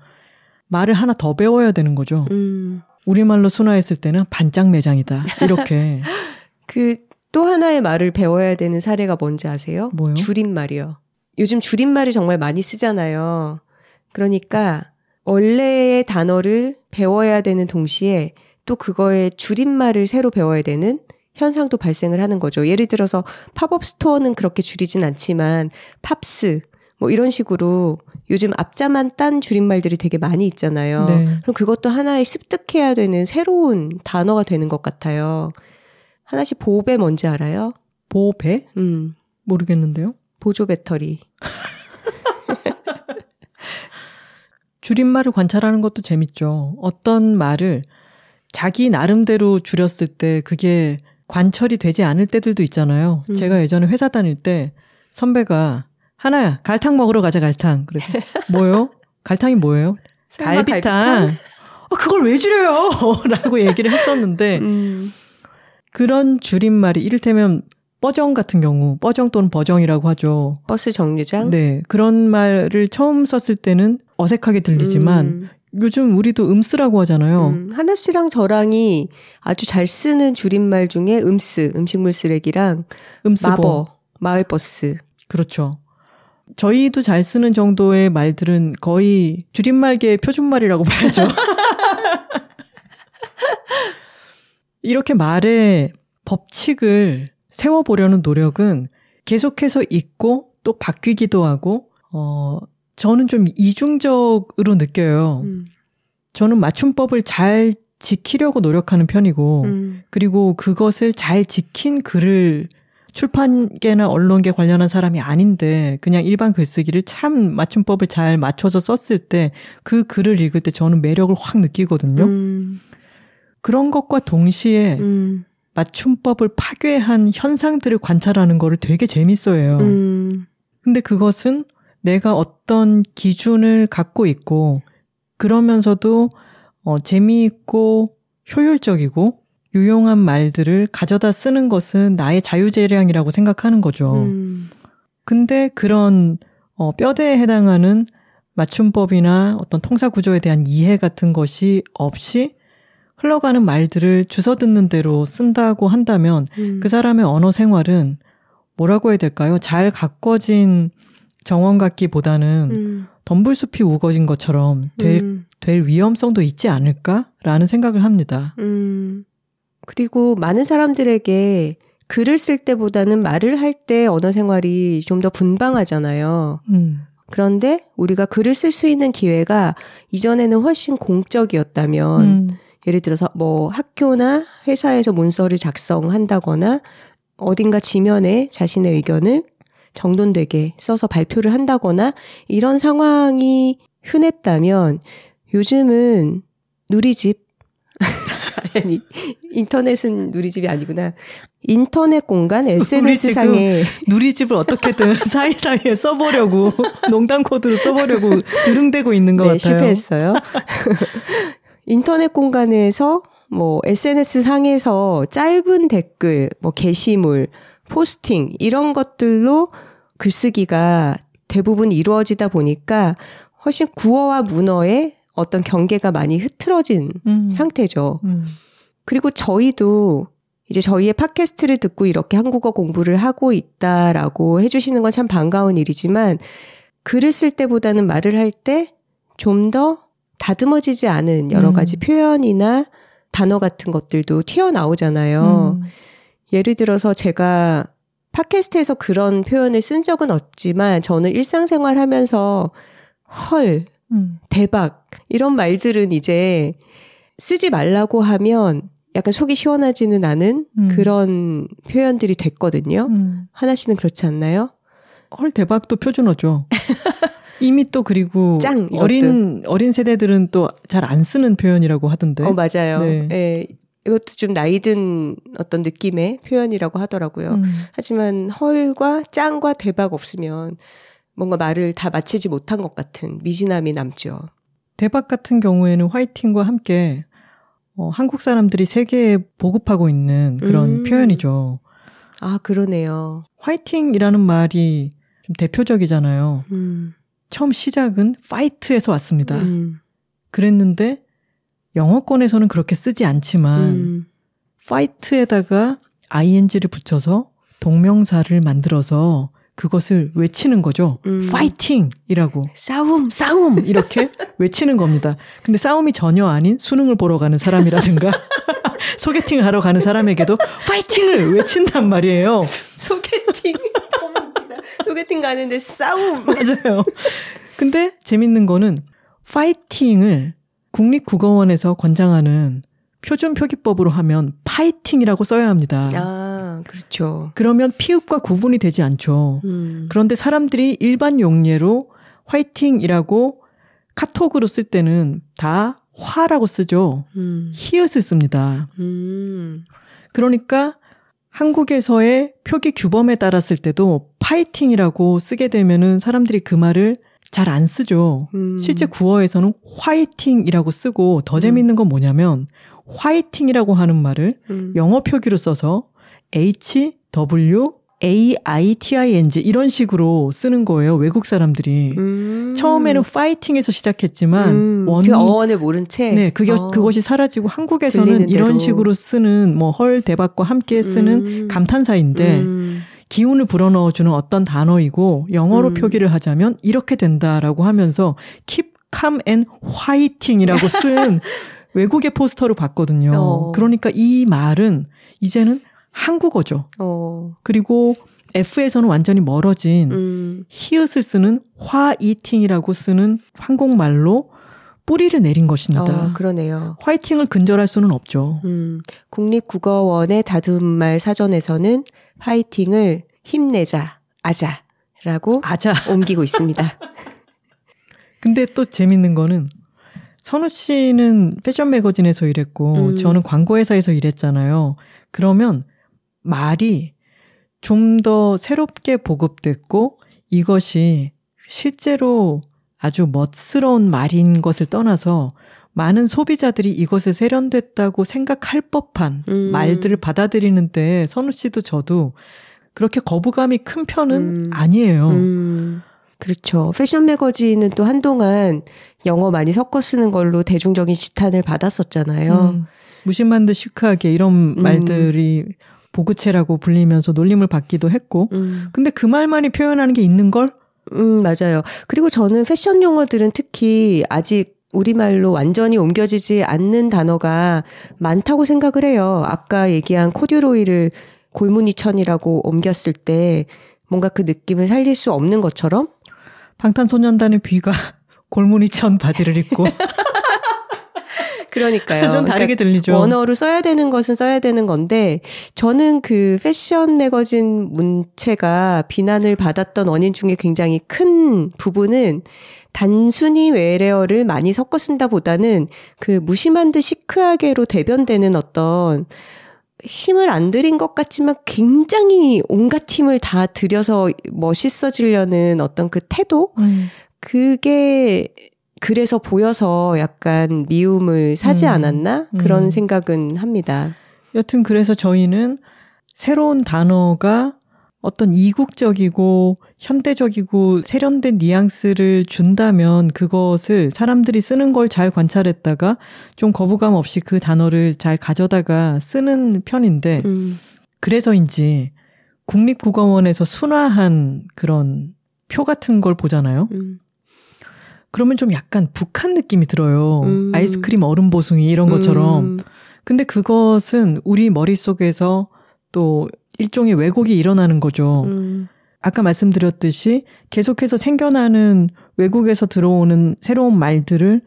말을 하나 더 배워야 되는 거죠. 음. 우리말로 순화했을 때는 반짝 매장이다. 이렇게. 그 또 하나의 말을 배워야 되는 사례가 뭔지 아세요? 뭐요? 줄임말이요. 요즘 줄임말을 정말 많이 쓰잖아요. 그러니까 원래의 단어를 배워야 되는 동시에 또 그거의 줄임말을 새로 배워야 되는 현상도 발생을 하는 거죠. 예를 들어서 팝업 스토어는 그렇게 줄이진 않지만 팝스 뭐 이런 식으로 요즘 앞자만 딴 줄임말들이 되게 많이 있잖아요. 네. 그럼 그것도 하나의 습득해야 되는 새로운 단어가 되는 것 같아요. 하나씩 보배 뭔지 알아요? 보배? 음, 모르겠는데요. 보조 배터리. 줄임말을 관찰하는 것도 재밌죠. 어떤 말을 자기 나름대로 줄였을 때 그게 관철이 되지 않을 때들도 있잖아요. 음. 제가 예전에 회사 다닐 때 선배가 하나야 갈탕 먹으러 가자 갈탕. 그래서 뭐요? 갈탕이 뭐예요? 갈비탕. 어, 그걸 왜 줄여요? 라고 얘기를 했었는데 음, 그런 줄임말이 이를테면 뻐정 같은 경우 뻐정 또는 버정이라고 하죠. 버스 정류장. 네. 그런 말을 처음 썼을 때는 어색하게 들리지만 음, 요즘 우리도 음쓰라고 하잖아요. 음, 하나 씨랑 저랑이 아주 잘 쓰는 줄임말 중에 음스, 음식물 쓰레기랑 음쓰보. 마버, 마을 버스. 그렇죠. 저희도 잘 쓰는 정도의 말들은 거의 줄임말계의 표준말이라고 봐야죠. 이렇게 말의 법칙을 세워보려는 노력은 계속해서 있고 또 바뀌기도 하고, 어, 저는 좀 이중적으로 느껴요. 음, 저는 맞춤법을 잘 지키려고 노력하는 편이고, 음, 그리고 그것을 잘 지킨 글을 출판계나 언론계 관련한 사람이 아닌데 그냥 일반 글쓰기를 참 맞춤법을 잘 맞춰서 썼을 때 그 글을 읽을 때 저는 매력을 확 느끼거든요. 음, 그런 것과 동시에 음, 맞춤법을 파괴한 현상들을 관찰하는 거를 되게 재밌어해요. 음, 근데 그것은 내가 어떤 기준을 갖고 있고 그러면서도 어, 재미있고 효율적이고 유용한 말들을 가져다 쓰는 것은 나의 자유재량이라고 생각하는 거죠. 음, 근데 그런 어, 뼈대에 해당하는 맞춤법이나 어떤 통사 구조에 대한 이해 같은 것이 없이 흘러가는 말들을 주워 듣는 대로 쓴다고 한다면 음. 그 사람의 언어 생활은 뭐라고 해야 될까요? 잘 가꿔진 정원 같기보다는 음, 덤불숲이 우거진 것처럼 될, 음, 될 위험성도 있지 않을까라는 생각을 합니다. 음. 그리고 많은 사람들에게 글을 쓸 때보다는 말을 할 때 언어 생활이 좀 더 분방하잖아요. 음, 그런데 우리가 글을 쓸 수 있는 기회가 이전에는 훨씬 공적이었다면 음, 예를 들어서 뭐 학교나 회사에서 문서를 작성한다거나 어딘가 지면에 자신의 의견을 정돈되게 써서 발표를 한다거나 이런 상황이 흔했다면 요즘은 누리집 아니 인터넷은 누리집이 아니구나 인터넷 공간 SNS 상에 누리집을 어떻게든 사이사이에 써보려고 농담 코드로 써보려고 드릉대고 있는 것 네, 같아요. 실패했어요. 인터넷 공간에서 뭐 SNS 상에서 짧은 댓글, 뭐 게시물, 포스팅 이런 것들로 글쓰기가 대부분 이루어지다 보니까 훨씬 구어와 문어의 어떤 경계가 많이 흐트러진 음, 상태죠. 음, 그리고 저희도 이제 저희의 팟캐스트를 듣고 이렇게 한국어 공부를 하고 있다라고 해주시는 건 참 반가운 일이지만 글을 쓸 때보다는 말을 할 때 좀 더 다듬어지지 않은 여러 음. 가지 표현이나 단어 같은 것들도 튀어나오잖아요. 음, 예를 들어서 제가 팟캐스트에서 그런 표현을 쓴 적은 없지만 저는 일상생활 하면서 헐, 음, 대박 이런 말들은 이제 쓰지 말라고 하면 약간 속이 시원하지는 않은 음. 그런 표현들이 됐거든요. 음. 하나 씨는 그렇지 않나요? 헐 대박도 표준어죠. 이미 또 그리고 짱, 이것도. 어린 어린 세대들은 또 잘 안 쓰는 표현이라고 하던데. 어 맞아요. 네. 예, 이것도 좀 나이든 어떤 느낌의 표현이라고 하더라고요. 음, 하지만 헐과 짱과 대박 없으면 뭔가 말을 다 마치지 못한 것 같은 미진함이 남죠. 대박 같은 경우에는 화이팅과 함께 어, 한국 사람들이 세계에 보급하고 있는 그런 음. 표현이죠. 아 그러네요. 화이팅이라는 말이 좀 대표적이잖아요. 음, 처음 시작은 파이트에서 왔습니다. 음, 그랬는데 영어권에서는 그렇게 쓰지 않지만 음. fight에다가 ing를 붙여서 동명사를 만들어서 그것을 외치는 거죠. 음. 파이팅이라고 싸움. 싸움 이렇게 외치는 겁니다. 근데 싸움이 전혀 아닌 수능을 보러 가는 사람이라든가 소개팅을 하러 가는 사람에게도 파이팅을 외친단 말이에요. 소개팅. 소개팅 가는데 싸움. 맞아요. 근데 재밌는 거는 파이팅을 국립국어원에서 권장하는 표준 표기법으로 하면 파이팅이라고 써야 합니다. 아, 그렇죠. 그러면 피읍과 구분이 되지 않죠. 음. 그런데 사람들이 일반 용례로 화이팅이라고 카톡으로 쓸 때는 다 화라고 쓰죠. 음. 히읗을 씁니다. 음. 그러니까 한국에서의 표기 규범에 따랐을 때도 파이팅이라고 쓰게 되면은 사람들이 그 말을 잘 안 쓰죠. 음. 실제 구어에서는 화이팅이라고 쓰고 더 재밌는 건 뭐냐면 화이팅이라고 하는 말을 음. 영어 표기로 써서 H W A I T I N G 이런 식으로 쓰는 거예요. 외국 사람들이. 음. 처음에는 파이팅에서 시작했지만 음. 원 그 어원을 모른 채. 네, 그게 어. 그것이 사라지고 한국에서는 이런 대로. 식으로 쓰는 뭐 헐 대박과 함께 쓰는 음. 감탄사인데 음. 기운을 불어넣어 주는 어떤 단어이고 영어로 음. 표기를 하자면 이렇게 된다라고 하면서 keep calm and fighting이라고 쓴 외국의 포스터를 봤거든요. 어. 그러니까 이 말은 이제는 한국어죠. 어. 그리고 F에서는 완전히 멀어진 음. 히읗을 쓰는 화이팅이라고 쓰는 한국말로 뿌리를 내린 것입니다. 어, 그러네요. 화이팅을 근절할 수는 없죠. 음. 국립국어원의 다듬말 사전에서는 파이팅을 힘내자, 아자라고 아자. 옮기고 있습니다. 근데 또 재밌는 거는 선우 씨는 패션 매거진에서 일했고 음. 저는 광고 회사에서 일했잖아요. 그러면 말이 좀 더 새롭게 보급됐고 이것이 실제로 아주 멋스러운 말인 것을 떠나서 많은 소비자들이 이것을 세련됐다고 생각할 법한 음. 말들을 받아들이는 데 선우 씨도 저도 그렇게 거부감이 큰 편은 음. 아니에요. 음. 그렇죠. 패션 매거진은 또 한동안 영어 많이 섞어 쓰는 걸로 대중적인 지탄을 받았었잖아요. 음, 무심한 듯 시크하게 이런 음. 말들이 보그체라고 불리면서 놀림을 받기도 했고 음. 근데 그 말만이 표현하는 게 있는 걸 음, 맞아요. 그리고 저는 패션 용어들은 특히 아직 우리말로 완전히 옮겨지지 않는 단어가 많다고 생각을 해요. 아까 얘기한 코듀로이를 골무니천이라고 옮겼을 때 뭔가 그 느낌을 살릴 수 없는 것처럼 방탄소년단의 뷔가 골무니천 바지를 입고 그러니까요. 좀 다르게 들리죠. 원어로 써야 되는 것은 써야 되는 건데 저는 그 패션 매거진 문체가 비난을 받았던 원인 중에 굉장히 큰 부분은 단순히 외래어를 많이 섞어 쓴다보다는 그 무심한 듯 시크하게로 대변되는 어떤 힘을 안 들인 것 같지만 굉장히 온갖 힘을 다 들여서 멋있어지려는 어떤 그 태도? 음, 그게 그래서 보여서 약간 미움을 사지 음. 않았나 그런 음. 생각은 합니다. 여튼 그래서 저희는 새로운 단어가 어떤 이국적이고 현대적이고 세련된 뉘앙스를 준다면 그것을 사람들이 쓰는 걸 잘 관찰했다가 좀 거부감 없이 그 단어를 잘 가져다가 쓰는 편인데 음. 그래서인지 국립국어원에서 순화한 그런 표 같은 걸 보잖아요. 음. 그러면 좀 약간 북한 느낌이 들어요. 음. 아이스크림 얼음 보숭이 이런 것처럼. 음. 근데 그것은 우리 머릿속에서 또 일종의 왜곡이 일어나는 거죠. 음. 아까 말씀드렸듯이 계속해서 생겨나는 외국에서 들어오는 새로운 말들을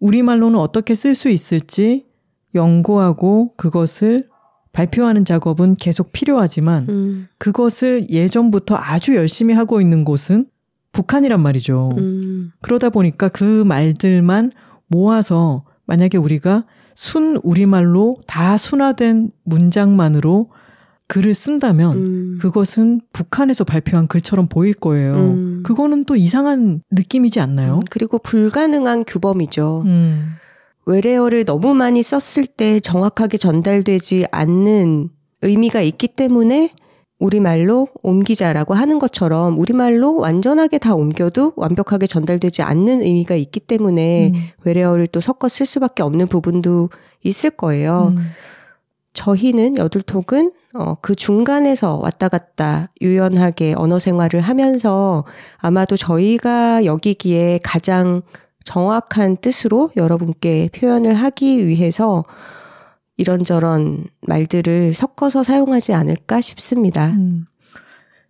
우리말로는 어떻게 쓸 수 있을지 연구하고 그것을 발표하는 작업은 계속 필요하지만 음. 그것을 예전부터 아주 열심히 하고 있는 곳은 북한이란 말이죠. 음. 그러다 보니까 그 말들만 모아서 만약에 우리가 순 우리말로 다 순화된 문장만으로 글을 쓴다면 음. 그것은 북한에서 발표한 글처럼 보일 거예요. 음. 그거는 또 이상한 느낌이지 않나요? 그리고 불가능한 규범이죠. 음. 외래어를 너무 많이 썼을 때 정확하게 전달되지 않는 의미가 있기 때문에 우리말로 옮기자라고 하는 것처럼 우리말로 완전하게 다 옮겨도 완벽하게 전달되지 않는 의미가 있기 때문에 음. 외래어를 또 섞어 쓸 수밖에 없는 부분도 있을 거예요. 음. 저희는 여둘톡은 어, 그 중간에서 왔다 갔다 유연하게 언어 생활을 하면서 아마도 저희가 여기기에 가장 정확한 뜻으로 여러분께 표현을 하기 위해서 이런저런 말들을 섞어서 사용하지 않을까 싶습니다. 음.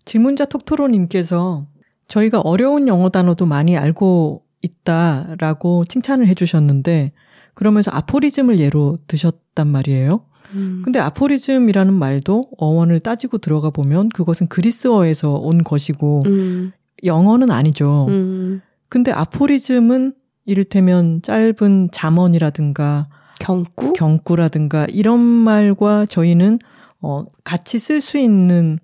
질문자 톡토로님께서 저희가 어려운 영어 단어도 많이 알고 있다라고 칭찬을 해주셨는데 그러면서 아포리즘을 예로 드셨단 말이에요. 음. 근데 아포리즘이라는 말도 어원을 따지고 들어가 보면 그것은 그리스어에서 온 것이고 음. 영어는 아니죠. 음. 근데 아포리즘은 이를테면 짧은 잠언이라든가 경구? 경구라든가 이런 말과 저희는 어 같이 쓸 수 있는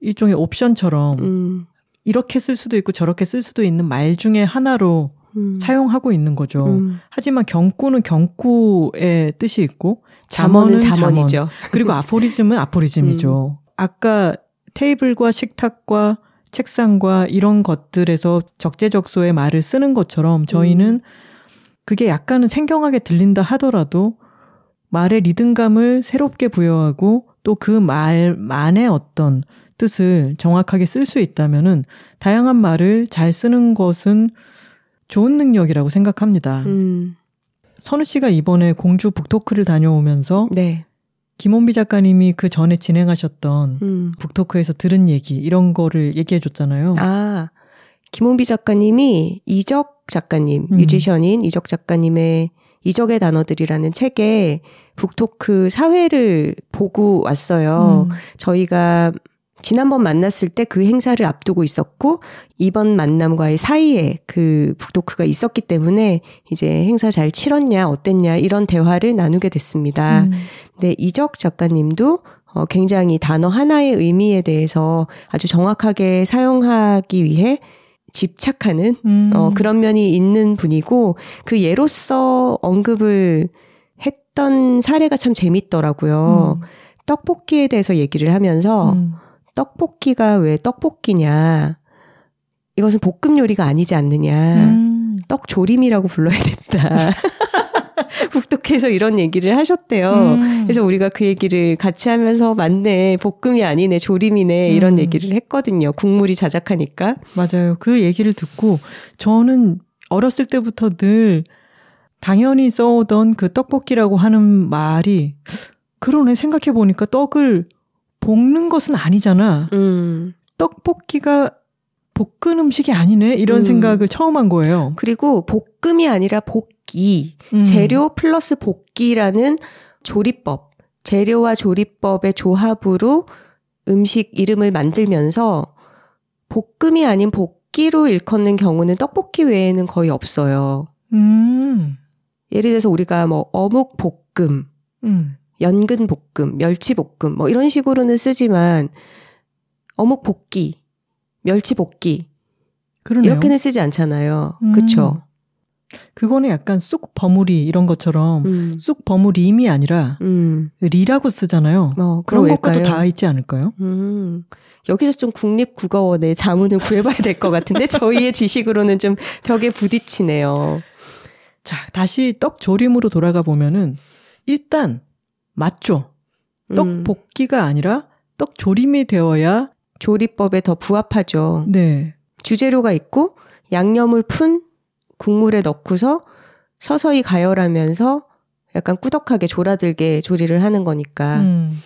일종의 옵션처럼 음. 이렇게 쓸 수도 있고 저렇게 쓸 수도 있는 말 중에 하나로 음. 사용하고 있는 거죠. 음. 하지만 경구는 경구의 뜻이 있고 잠언은 잠언이죠. 그리고 아포리즘은 아포리즘이죠. 아까 테이블과 식탁과 책상과 이런 것들에서 적재적소의 말을 쓰는 것처럼 저희는 그게 약간은 생경하게 들린다 하더라도 말의 리듬감을 새롭게 부여하고 또 그 말만의 어떤 뜻을 정확하게 쓸 수 있다면은 다양한 말을 잘 쓰는 것은 좋은 능력이라고 생각합니다. 음. 선우 씨가 이번에 공주 북토크를 다녀오면서 네. 김원비 작가님이 그 전에 진행하셨던 음. 북토크에서 들은 얘기 이런 거를 얘기해 줬잖아요. 아, 김홍비 작가님이 이적 작가님, 음. 뮤지션인 이적 작가님의 이적의 단어들이라는 책에 북토크 사회를 보고 왔어요. 음. 저희가 지난번 만났을 때 그 행사를 앞두고 있었고 이번 만남과의 사이에 그 북토크가 있었기 때문에 이제 행사 잘 치렀냐 어땠냐 이런 대화를 나누게 됐습니다. 음. 근데 이적 작가님도 어, 굉장히 단어 하나의 의미에 대해서 아주 정확하게 사용하기 위해 집착하는 음. 어, 그런 면이 있는 분이고 그 예로서 언급을 했던 사례가 참 재밌더라고요. 음. 떡볶이에 대해서 얘기를 하면서 음. 떡볶이가 왜 떡볶이냐. 이것은 볶음 요리가 아니지 않느냐. 음. 떡조림이라고 불러야 된다. 북독해서 이런 얘기를 하셨대요. 음. 그래서 우리가 그 얘기를 같이 하면서 맞네, 볶음이 아니네, 조림이네, 이런 음. 얘기를 했거든요. 국물이 자작하니까. 맞아요. 그 얘기를 듣고 저는 어렸을 때부터 늘 당연히 써오던 그 떡볶이라고 하는 말이 그러네 생각해 보니까 떡을 볶는 것은 아니잖아. 음. 떡볶이가 볶은 음식이 아니네 이런 음. 생각을 처음 한 거예요. 그리고 볶음이 아니라 볶 기. 음. 재료 플러스 볶기라는 조리법. 재료와 조리법의 조합으로 음식 이름을 만들면서 볶음이 아닌 볶기로 일컫는 경우는 떡볶이 외에는 거의 없어요. 음. 예를 들어서 우리가 뭐 어묵 볶음, 음. 연근 볶음, 멸치 볶음 뭐 이런 식으로는 쓰지만 어묵 볶기, 멸치 볶기 그러네요. 이렇게는 쓰지 않잖아요. 음. 그렇죠? 그거는 약간 쑥 버무리 이런 것처럼 음. 쑥 버무림이 아니라 음. 리라고 쓰잖아요. 어, 그런 것과도? 다 있지 않을까요? 음. 여기서 좀 국립국어원의 자문을 구해봐야 될 것 같은데 저희의 지식으로는 좀 벽에 부딪히네요. 자, 다시 떡 조림으로 돌아가 보면은 일단 맞죠. 떡 음. 볶기가 아니라 떡 조림이 되어야 조리법에 더 부합하죠. 네. 주재료가 있고 양념을 푼 국물에 넣고서 서서히 가열하면서 약간 꾸덕하게 졸아들게 조리를 하는 거니까. 음.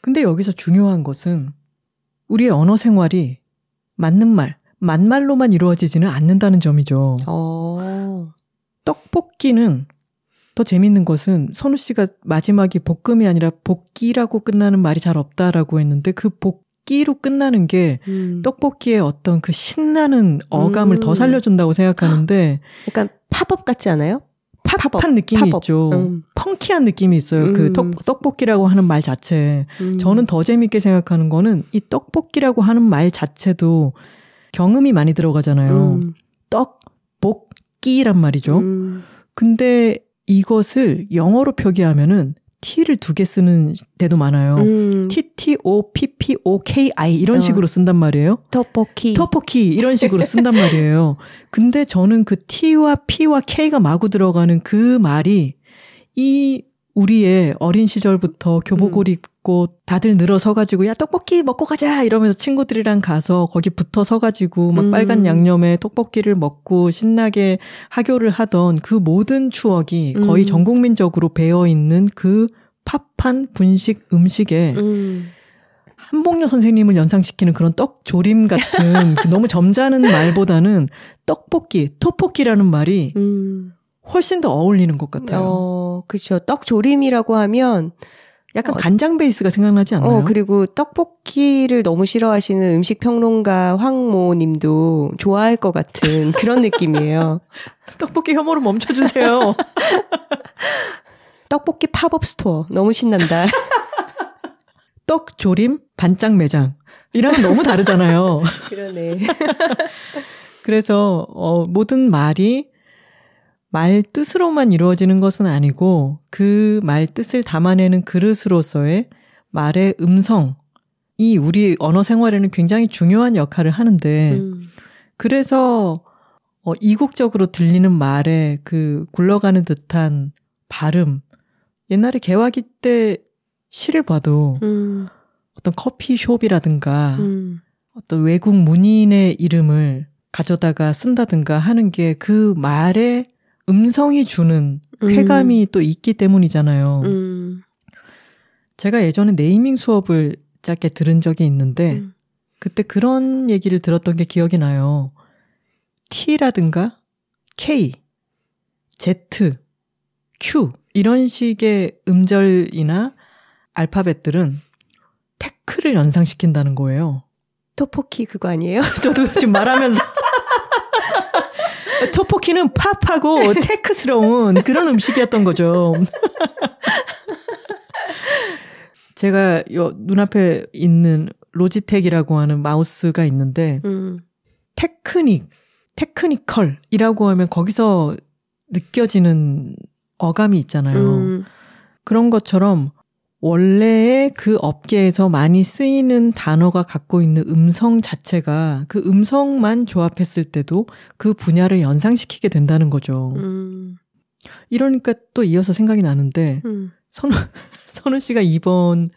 근데 여기서 중요한 것은 우리의 언어 생활이 맞는 말, 맞말로만 이루어지지는 않는다는 점이죠. 어. 떡볶이는 더 재밌는 것은 선우 씨가 마지막이 볶음이 아니라 볶이라고 끝나는 말이 잘 없다라고 했는데 그 볶이로 끝나는 게 음. 떡볶이의 어떤 그 신나는 어감을 음. 더 살려준다고 생각하는데 약간 팝업 같지 않아요? 팝한 느낌이 팝업. 있죠. 음. 펑키한 느낌이 있어요. 음. 그 떡, 떡볶이라고 하는 말 자체에. 음. 저는 더 재밌게 생각하는 거는 이 떡볶이라고 하는 말 자체도 경음이 많이 들어가잖아요. 음. 떡볶이란 말이죠. 음. 근데 이것을 영어로 표기하면은 T를 두 개 쓰는 데도 많아요. 음. T T O P P O K I 이런 어. 식으로 쓴단 말이에요. 토포키. 터포키 이런 식으로 쓴단 말이에요. 근데 저는 그 T와 P와 K가 마구 들어가는 그 말이 이 우리의 어린 시절부터 교복을 입고 다들 늘어서 가지고 야 떡볶이 먹고 가자 이러면서 친구들이랑 가서 거기 붙어 서 가지고 막 음. 빨간 양념에 떡볶이를 먹고 신나게 하교를 하던 그 모든 추억이 거의 음. 전 국민적으로 배어 있는 그 팝한 분식 음식에 음. 한복녀 선생님을 연상시키는 그런 떡 조림 같은 그 너무 점잖은 말보다는 떡볶이, 토볶이라는 말이 음. 훨씬 더 어울리는 것 같아요. 어, 그렇죠. 떡 조림이라고 하면 약간 어, 간장 베이스가 생각나지 않나요? 어, 그리고 떡볶이를 너무 싫어하시는 음식 평론가 황모 님도 좋아할 것 같은 그런 느낌이에요. 떡볶이 혐오를 멈춰주세요. 떡볶이 팝업 스토어. 너무 신난다. 떡 조림 반짝 매장. 이랑은 너무 다르잖아요. 그러네. 그래서 어, 모든 말이 말 뜻으로만 이루어지는 것은 아니고 그 말 뜻을 담아내는 그릇으로서의 말의 음성이 우리 언어 생활에는 굉장히 중요한 역할을 하는데 음. 그래서 어, 이국적으로 들리는 말의 그 굴러가는 듯한 발음. 옛날에 개화기 때 시를 봐도 음. 어떤 커피숍이라든가 음. 어떤 외국 문인의 이름을 가져다가 쓴다든가 하는 게 그 말의 음성이 주는 쾌감이 또 있기 때문이잖아요. 음. 제가 예전에 네이밍 수업을 짧게 들은 적이 있는데 음. 그때 그런 얘기를 들었던 게 기억이 나요. T라든가 K, Z, Q 이런 식의 음절이나 알파벳들은 테크를 연상시킨다는 거예요. 토포키 그거 아니에요? 저도 지금 말하면서 토포키는 팝하고 테크스러운 그런 음식이었던 거죠. 제가 요 눈앞에 있는 로지텍이라고 하는 마우스가 있는데 음. 테크닉, technical이라고 하면 거기서 느껴지는 어감이 있잖아요. 음. 그런 것처럼 원래의 그 업계에서 많이 쓰이는 단어가 갖고 있는 음성 자체가 그 음성만 조합했을 때도 그 분야를 연상시키게 된다는 거죠. 음. 이러니까 또 이어서 생각이 나는데 음. 선우 선우 씨가 이번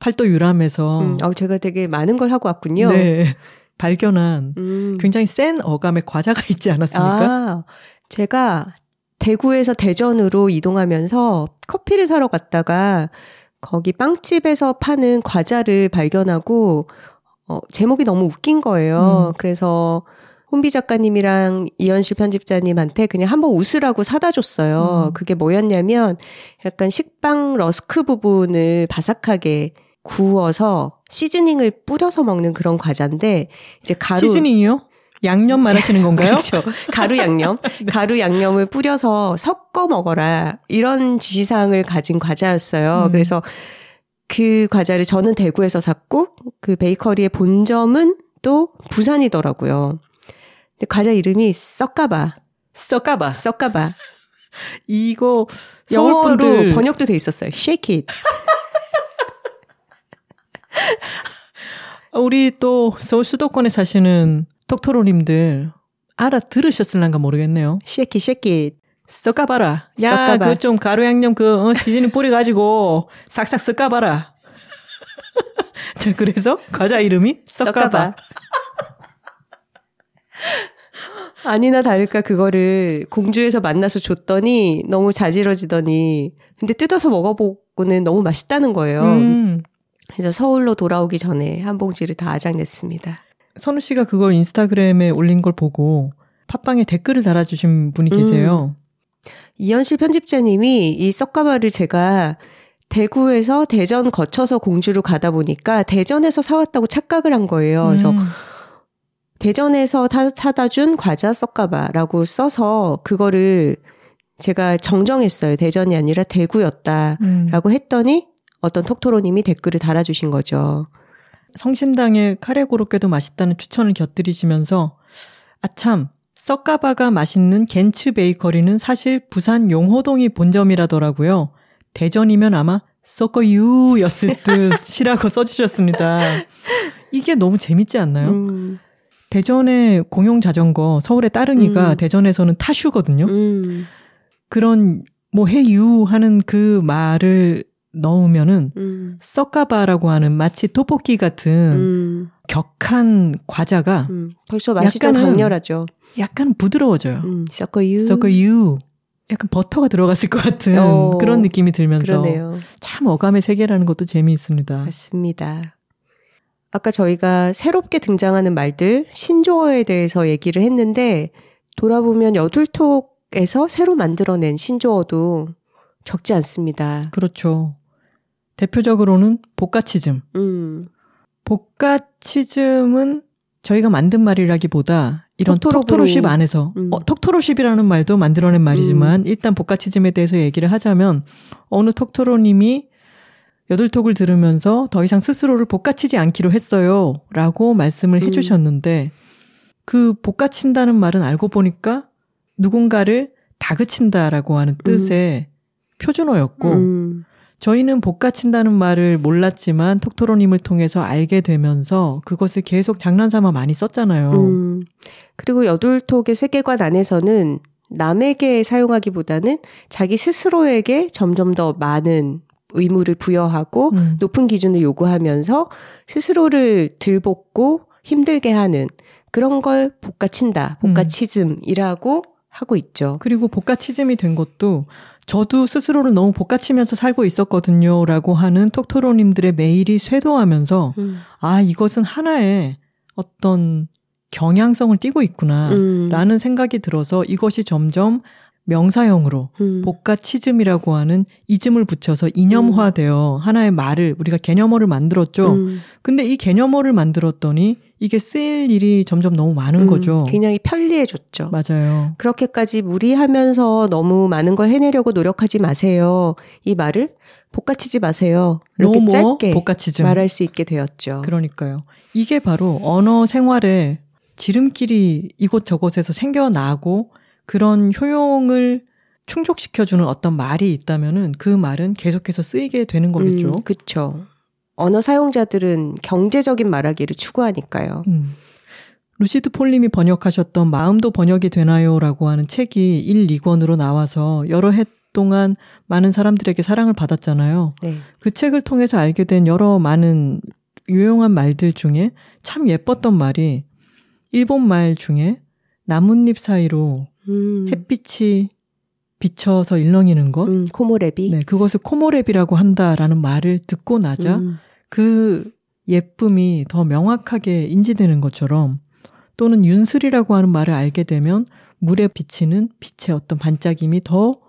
팔도 유람에서 음. 어, 제가 되게 많은 걸 하고 왔군요. 네, 발견한 음. 굉장히 센 어감의 과자가 있지 않았습니까? 아, 제가 대구에서 대전으로 이동하면서 커피를 사러 갔다가 거기 빵집에서 파는 과자를 발견하고 어, 제목이 너무 웃긴 거예요. 음. 그래서 혼비 작가님이랑 이현실 편집자님한테 그냥 한번 웃으라고 사다 줬어요. 음. 그게 뭐였냐면 약간 식빵 러스크 부분을 바삭하게 구워서 시즈닝을 뿌려서 먹는 그런 과자인데 이제 가루 시즈닝이요? 양념 말하시는 건가요? 그렇죠. 가루 양념. 가루 양념을 뿌려서 섞어 먹어라. 이런 지시사항을 가진 과자였어요. 음. 그래서 그 과자를 저는 대구에서 샀고 그 베이커리의 본점은 또 부산이더라고요. 근데 과자 이름이 썩까봐. 썩까봐. 썩까봐. 이거 영어로 분들 번역도 돼 있었어요. Shake it. 우리 또 서울 수도권에 사시는 톡토로님들 알아들으셨을란가 모르겠네요. Shake it. 섞어봐라. 야. 그 좀 가루 양념 그 어, 시즈닝 뿌려가지고 싹싹 섞어봐라. 자, 그래서 과자 이름이 섞어봐. 아니나 다를까 그거를 공주에서 만나서 줬더니 너무 자지러지더니 근데 뜯어서 먹어보고는 너무 맛있다는 거예요. 음, 그래서 서울로 돌아오기 전에 한 봉지를 다 아작냈습니다. 선우 씨가 그걸 인스타그램에 올린 걸 보고 팟빵에 댓글을 달아주신 분이 계세요. 이현실 편집자님이 이 썩가마를 제가 대구에서 대전 거쳐서 공주로 가다 보니까 대전에서 사왔다고 착각을 한 거예요. 그래서 음, 대전에서 타, 사다 준 과자 썩가바라고 써서 그거를 제가 정정했어요. 대전이 아니라 대구였다라고 음. 했더니 어떤 톡토로님이 댓글을 달아주신 거죠. 성심당의 카레 고로케도 맛있다는 추천을 곁들이시면서 아참 썩가바가 맛있는 겐츠 베이커리는 사실 부산 용호동이 본점이라더라고요. 대전이면 아마 썩어유였을 듯이라고 써주셨습니다. 이게 너무 재밌지 않나요? 음, 대전의 공용 자전거 서울의 따릉이가 음. 대전에서는 타슈거든요. 음, 그런 뭐 해유 하는 그 말을 넣으면은 음, 썩가바라고 하는 마치 떡볶이 같은 음, 격한 과자가 음. 벌써 맛이 좀 약간은 강렬하죠. 약간 부드러워져요. 음, 섞어유. 썩어유 약간 버터가 들어갔을 것 같은 어, 그런 느낌이 들면서 그러네요. 참 어감의 세계라는 것도 재미있습니다. 맞습니다. 아까 저희가 새롭게 등장하는 말들, 신조어에 대해서 얘기를 했는데, 돌아보면 여둘톡에서 새로 만들어낸 신조어도 적지 않습니다. 그렇죠. 대표적으로는 복가치즘. 음, 복가치즘은 저희가 만든 말이라기보다 이런 톡토로브로. 톡토로십 안에서 음. 어, 톡토로십이라는 말도 만들어낸 말이지만 일단 복가치즘에 대해서 얘기를 하자면 어느 톡토로님이 여덟톡을 들으면서 더 이상 스스로를 복가치지 않기로 했어요. 라고 말씀을 음. 해주셨는데 그 복가친다는 말은 알고 보니까 누군가를 다그친다라고 하는 뜻의 표준어였고 음, 저희는 복가친다는 말을 몰랐지만 톡토로님을 통해서 알게 되면서 그것을 계속 장난삼아 많이 썼잖아요. 음. 그리고 여둘톡의 세계관 안에서는 남에게 사용하기보다는 자기 스스로에게 점점 더 많은 의무를 부여하고 음. 높은 기준을 요구하면서 스스로를 들볶고 힘들게 하는 그런 걸 복가친다, 복가치즘이라고 하고 있죠. 그리고 복가치즘이 된 것도 저도 스스로를 너무 복가치면서 살고 있었거든요. 라고 하는 톡토로님들의 메일이 쇄도하면서 음. 아, 이것은 하나의 어떤 경향성을 띠고 있구나. 음. 라는 생각이 들어서 이것이 점점 명사형으로 음. 복가치즘이라고 하는 이즘을 붙여서 이념화되어 하나의 말을 우리가 개념어를 만들었죠. 음. 근데 이 개념어를 만들었더니 이게 쓰일 일이 점점 너무 많은 음. 거죠. 굉장히 편리해졌죠. 맞아요. 그렇게까지 무리하면서 너무 많은 걸 해내려고 노력하지 마세요. 이 말을 복가치지 마세요. 이렇게 짧게 복가치즘. 말할 수 있게 되었죠. 그러니까요. 이게 바로 언어 생활에 지름길이 이곳저곳에서 생겨나고 그런 효용을 충족시켜주는 어떤 말이 있다면은 그 말은 계속해서 쓰이게 되는 거겠죠. 음, 그렇죠. 언어 사용자들은 경제적인 말하기를 추구하니까요. 음. 루시드 폴님이 번역하셨던 마음도 번역이 되나요라고 하는 책이 1, 2권으로 나와서 여러 해 동안 많은 사람들에게 사랑을 받았잖아요. 네. 그 책을 통해서 알게 된 여러 많은 유용한 말들 중에 참 예뻤던 말이 일본 말 중에 나뭇잎 사이로 음, 햇빛이 비쳐서 일렁이는 것. 음, 코모레비. 네, 그것을 코모랩이라고 한다라는 말을 듣고 나자 음, 그 예쁨이 더 명확하게 인지되는 것처럼 또는 윤슬이라고 하는 말을 알게 되면 물에 비치는 빛의 어떤 반짝임이 더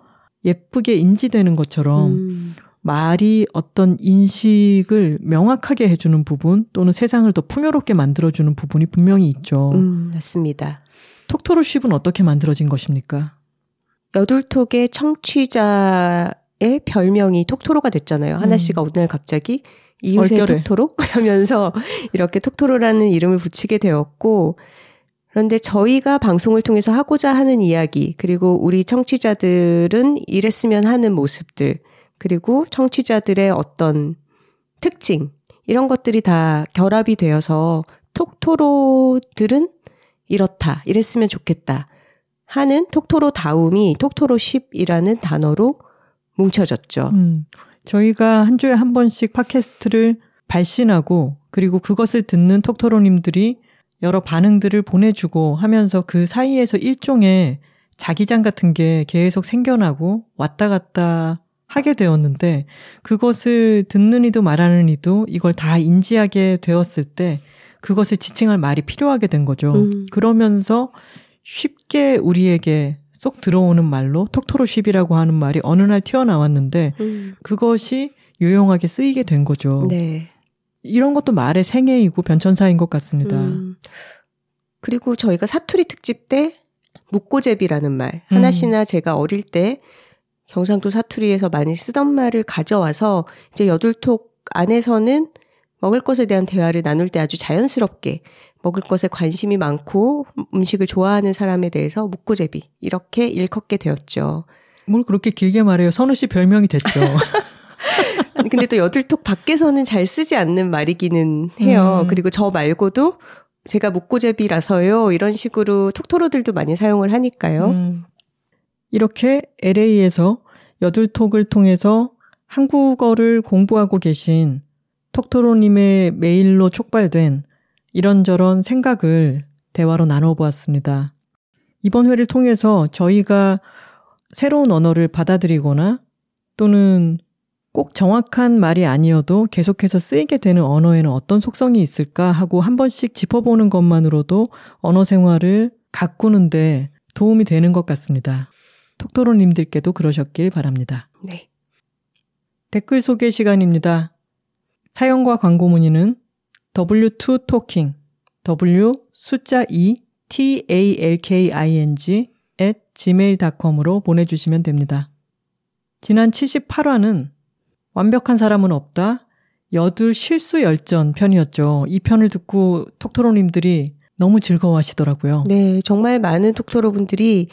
예쁘게 인지되는 것처럼 음, 말이 어떤 인식을 명확하게 해주는 부분 또는 세상을 더 풍요롭게 만들어주는 부분이 분명히 있죠. 음, 맞습니다. 톡토로쉽은 어떻게 만들어진 것입니까? 여둘톡의 청취자의 별명이 톡토로가 됐잖아요. 하나 음. 씨가 어느 날 갑자기 이웃의 얼결에. 톡토로 하면서 이렇게 톡토로라는 이름을 붙이게 되었고 그런데 저희가 방송을 통해서 하고자 하는 이야기 그리고 우리 청취자들은 이랬으면 하는 모습들 그리고 청취자들의 어떤 특징 이런 것들이 다 결합이 되어서 톡토로들은 이렇다 이랬으면 좋겠다 하는 톡토로 다움이 톡토로쉽이라는 단어로 뭉쳐졌죠. 음, 저희가 한 주에 한 번씩 팟캐스트를 발신하고 그리고 그것을 듣는 톡토로님들이 여러 반응들을 보내주고 하면서 그 사이에서 일종의 자기장 같은 게 계속 생겨나고 왔다 갔다 하게 되었는데 그것을 듣는 이도 말하는 이도 이걸 다 인지하게 되었을 때 그것을 지칭할 말이 필요하게 된 거죠. 음. 그러면서 쉽게 우리에게 쏙 들어오는 말로 톡토로쉽이라고 하는 말이 어느 날 튀어나왔는데 음, 그것이 유용하게 쓰이게 된 거죠. 네. 이런 것도 말의 생애이고 변천사인 것 같습니다. 음, 그리고 저희가 사투리 특집 때 묵고제비라는 말 하나 음. 씨나 제가 어릴 때 경상도 사투리에서 많이 쓰던 말을 가져와서 이제 여둘톡 안에서는 먹을 것에 대한 대화를 나눌 때 아주 자연스럽게 먹을 것에 관심이 많고 음식을 좋아하는 사람에 대해서 묵고제비 이렇게 일컫게 되었죠. 뭘 그렇게 길게 말해요. 선우 씨 별명이 됐죠. 아니, 근데 또 여들톡 밖에서는 잘 쓰지 않는 말이기는 해요. 음. 그리고 저 말고도 제가 묵고제비라서요. 이런 식으로 톡토로들도 많이 사용을 하니까요. 음. 이렇게 LA에서 여들톡을 통해서 한국어를 공부하고 계신 톡토로님의 메일로 촉발된 이런저런 생각을 대화로 나눠보았습니다. 이번 회를 통해서 저희가 새로운 언어를 받아들이거나 또는 꼭 정확한 말이 아니어도 계속해서 쓰이게 되는 언어에는 어떤 속성이 있을까 하고 한 번씩 짚어보는 것만으로도 언어 생활을 가꾸는데 도움이 되는 것 같습니다. 톡토로님들께도 그러셨길 바랍니다. 네. 댓글 소개 시간입니다. 사연과 광고 문의는 w2talking, w 숫자 2 t a l k i n g at gmail.com으로 보내주시면 됩니다. 지난 78화는 완벽한 사람은 없다. 여둘 실수 열전 편이었죠. 이 편을 듣고 톡토로님들이 너무 즐거워하시더라고요. 네, 정말 많은 톡토로 분들이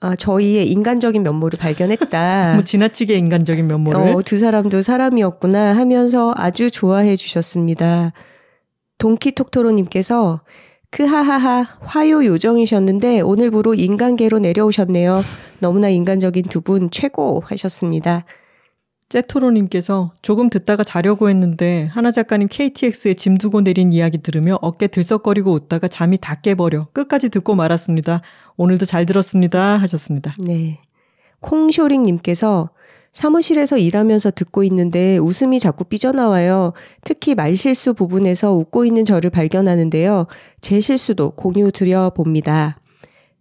아, 저희의 인간적인 면모를 발견했다. 너무 지나치게 인간적인 면모를. 어, 두 사람도 사람이었구나 하면서 아주 좋아해 주셨습니다. 동키 톡토로님께서 크하하하 화요 요정이셨는데 오늘부로 인간계로 내려오셨네요. 너무나 인간적인 두 분 최고 하셨습니다. 제토로님께서 조금 듣다가 자려고 했는데 하나 작가님 KTX에 짐 두고 내린 이야기 들으며 어깨 들썩거리고 웃다가 잠이 다 깨버려 끝까지 듣고 말았습니다. 오늘도 잘 들었습니다 하셨습니다. 네. 콩쇼링님께서 사무실에서 일하면서 듣고 있는데 웃음이 자꾸 삐져나와요. 특히 말실수 부분에서 웃고 있는 저를 발견하는데요. 제 실수도 공유 드려봅니다.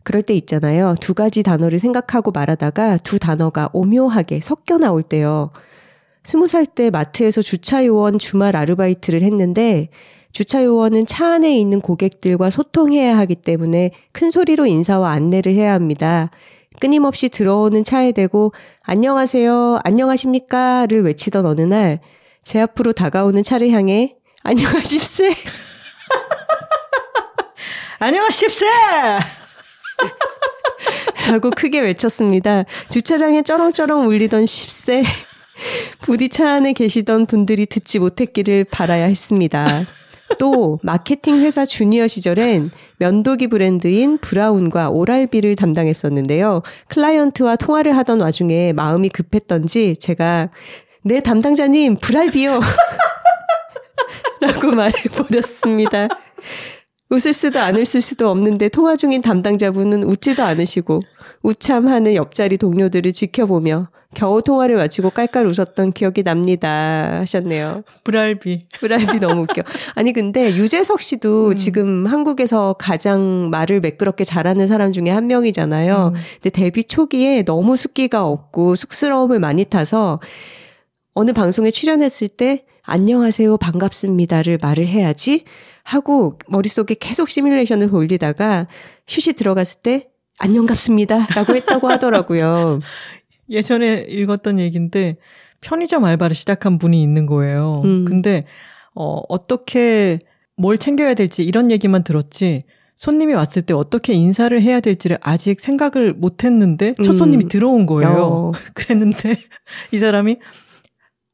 그럴 때 있잖아요. 두 가지 단어를 생각하고 말하다가 두 단어가 오묘하게 섞여 나올 때요. 스무 살 때 마트에서 주차 요원 주말 아르바이트를 했는데 주차 요원은 차 안에 있는 고객들과 소통해야 하기 때문에 큰 소리로 인사와 안내를 해야 합니다. 끊임없이 들어오는 차에 대고 안녕하세요, 안녕하십니까를 외치던 어느 날 제 앞으로 다가오는 차를 향해 안녕하십세 안녕하십세! 라고 크게 외쳤습니다. 주차장에 쩌렁쩌렁 울리던 10세 부디 차 안에 계시던 분들이 듣지 못했기를 바라야 했습니다. 또 마케팅 회사 주니어 시절엔 면도기 브랜드인 브라운과 오랄비를 담당했었는데요. 클라이언트와 통화를 하던 와중에 마음이 급했던지 제가 네 담당자님 브랄비요 라고 말해버렸습니다. 웃을 수도 안 웃을 수도 없는데 통화 중인 담당자분은 웃지도 않으시고 우참하는 옆자리 동료들을 지켜보며 겨우 통화를 마치고 깔깔 웃었던 기억이 납니다 하셨네요. 브랄비. 브랄비 너무 웃겨. 아니 근데 유재석 씨도 음. 지금 한국에서 가장 말을 매끄럽게 잘하는 사람 중에 한 명이잖아요. 음. 근데 데뷔 초기에 너무 숫기가 없고 쑥스러움을 많이 타서 어느 방송에 출연했을 때 안녕하세요 반갑습니다를 말을 해야지 하고 머릿속에 계속 시뮬레이션을 돌리다가 슛이 들어갔을 때 안녕갑습니다 라고 했다고 하더라고요. 예전에 읽었던 얘기인데 편의점 알바를 시작한 분이 있는 거예요. 음. 근데 어 어떻게 뭘 챙겨야 될지 이런 얘기만 들었지 손님이 왔을 때 어떻게 인사를 해야 될지를 아직 생각을 못 했는데 첫 음. 손님이 음. 들어온 거예요. 어. 그랬는데 이 사람이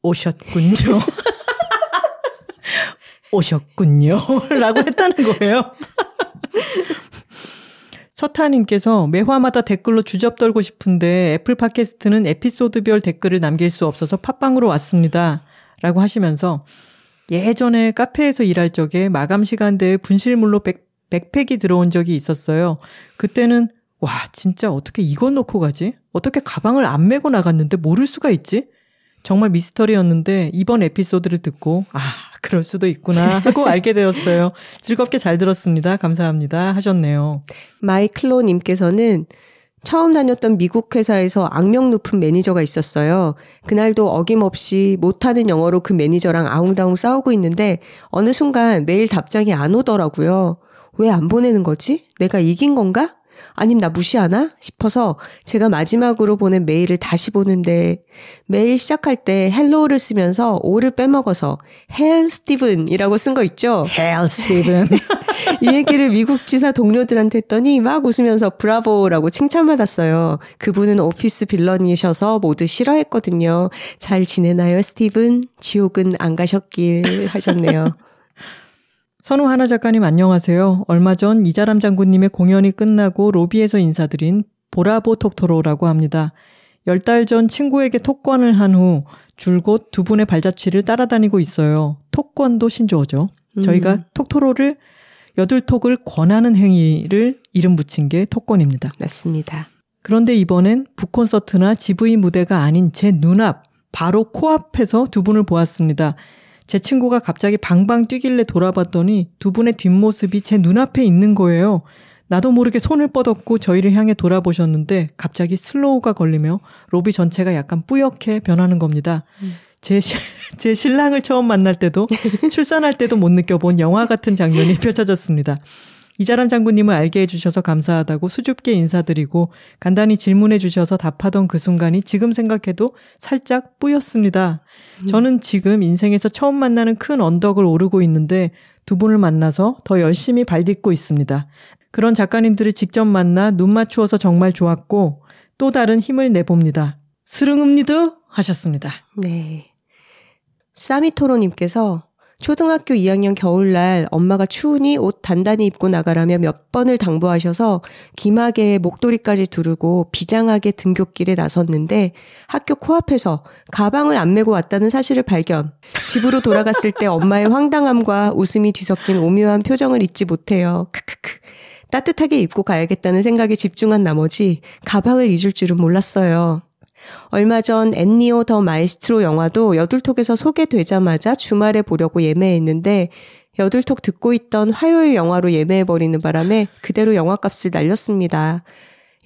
오셨군요. 오셨군요. 라고 했다는 거예요. 서타님께서 매화마다 댓글로 주접 떨고 싶은데 애플 팟캐스트는 에피소드별 댓글을 남길 수 없어서 팟빵으로 왔습니다. 라고 하시면서 예전에 카페에서 일할 적에 마감 시간대에 분실물로 백, 백팩이 들어온 적이 있었어요. 그때는 와, 진짜 어떻게 이걸 놓고 가지? 어떻게 가방을 안 메고 나갔는데 모를 수가 있지? 정말 미스터리였는데 이번 에피소드를 듣고 아 그럴 수도 있구나 하고 알게 되었어요. 즐겁게 잘 들었습니다. 감사합니다 하셨네요. 마이클로님께서는 처음 다녔던 미국 회사에서 악명 높은 매니저가 있었어요. 그날도 어김없이 못하는 영어로 그 매니저랑 아웅다웅 싸우고 있는데 어느 순간 메일 답장이 안 오더라고요. 왜 안 보내는 거지? 내가 이긴 건가? 아님 나 무시하나 싶어서 제가 마지막으로 보낸 메일을 다시 보는데 메일 시작할 때 hello를 쓰면서 o를 빼먹어서 hell 스티븐이라고 쓴 거 있죠? hell 스티븐. 이 얘기를 미국 지사 동료들한테 했더니 막 웃으면서 브라보라고 칭찬받았어요. 그분은 office villain이셔서 모두 싫어했거든요. 잘 지내나요, 스티븐? 지옥은 안 가셨길 하셨네요. 선우 하나 작가님 안녕하세요. 얼마 전 이자람 장군님의 공연이 끝나고 로비에서 인사드린 보라보 톡토로라고 합니다. 열달전 친구에게 톡권을 한 후 줄곧 두 분의 발자취를 따라다니고 있어요. 톡권도 신조어죠. 음. 저희가 톡토로를 여들톡을 권하는 행위를 이름 붙인 게 톡권입니다. 맞습니다. 그런데 이번엔 북콘서트나 GV 무대가 아닌 제 눈앞, 바로 코앞에서 두 분을 보았습니다. 제 친구가 갑자기 방방 뛰길래 돌아봤더니 두 분의 뒷모습이 제 눈앞에 있는 거예요. 나도 모르게 손을 뻗었고 저희를 향해 돌아보셨는데 갑자기 슬로우가 걸리며 로비 전체가 약간 뿌옇게 변하는 겁니다. 음. 제, 시, 제 신랑을 처음 만날 때도 출산할 때도 못 느껴본 영화 같은 장면이 펼쳐졌습니다. 이자람 장군님을 알게 해주셔서 감사하다고 수줍게 인사드리고 간단히 질문해 주셔서 답하던 그 순간이 지금 생각해도 살짝 뿌였습니다. 저는 지금 인생에서 처음 만나는 큰 언덕을 오르고 있는데 두 분을 만나서 더 열심히 발딛고 있습니다. 그런 작가님들을 직접 만나 눈 맞추어서 정말 좋았고 또 다른 힘을 내봅니다. 스릉읍니다 하셨습니다. 네. 사미토로님께서 초등학교 2학년 겨울날 엄마가 추우니 옷 단단히 입고 나가라며 몇 번을 당부하셔서 기막에 목도리까지 두르고 비장하게 등굣길에 나섰는데 학교 코앞에서 가방을 안 메고 왔다는 사실을 발견. 집으로 돌아갔을 때 엄마의 황당함과 웃음이 뒤섞인 오묘한 표정을 잊지 못해요. 크크크. 따뜻하게 입고 가야겠다는 생각에 집중한 나머지 가방을 잊을 줄은 몰랐어요. 얼마 전 엔니오 더 마이스트로 영화도 여둘톡에서 소개되자마자 주말에 보려고 예매했는데 여둘톡 듣고 있던 화요일 영화로 예매해버리는 바람에 그대로 영화값을 날렸습니다.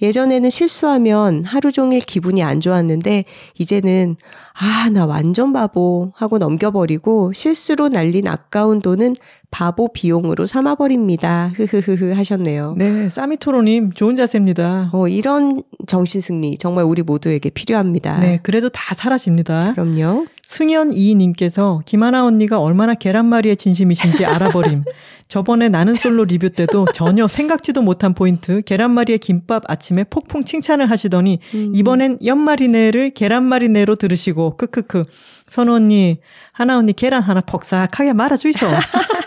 예전에는 실수하면 하루 종일 기분이 안 좋았는데 이제는 아, 나 완전 바보 하고 넘겨버리고 실수로 날린 아까운 돈은 바보 비용으로 삼아버립니다. 흐흐흐흐 하셨네요. 네, 사미토로님 좋은 자세입니다. 어, 이런 정신 승리 정말 우리 모두에게 필요합니다. 네, 그래도 다 사라집니다. 그럼요. 승현 이님께서 김하나 언니가 얼마나 계란말이에 진심이신지 알아버림. 저번에 나는 솔로 리뷰 때도 전혀 생각지도 못한 포인트 계란말이에 김밥 아침에 폭풍 칭찬을 하시더니 음. 이번엔 연말이네를 계란말이네로 들으시고 크크크 선우 언니 하나 언니 계란 하나 퍽싹하게 말아주이소.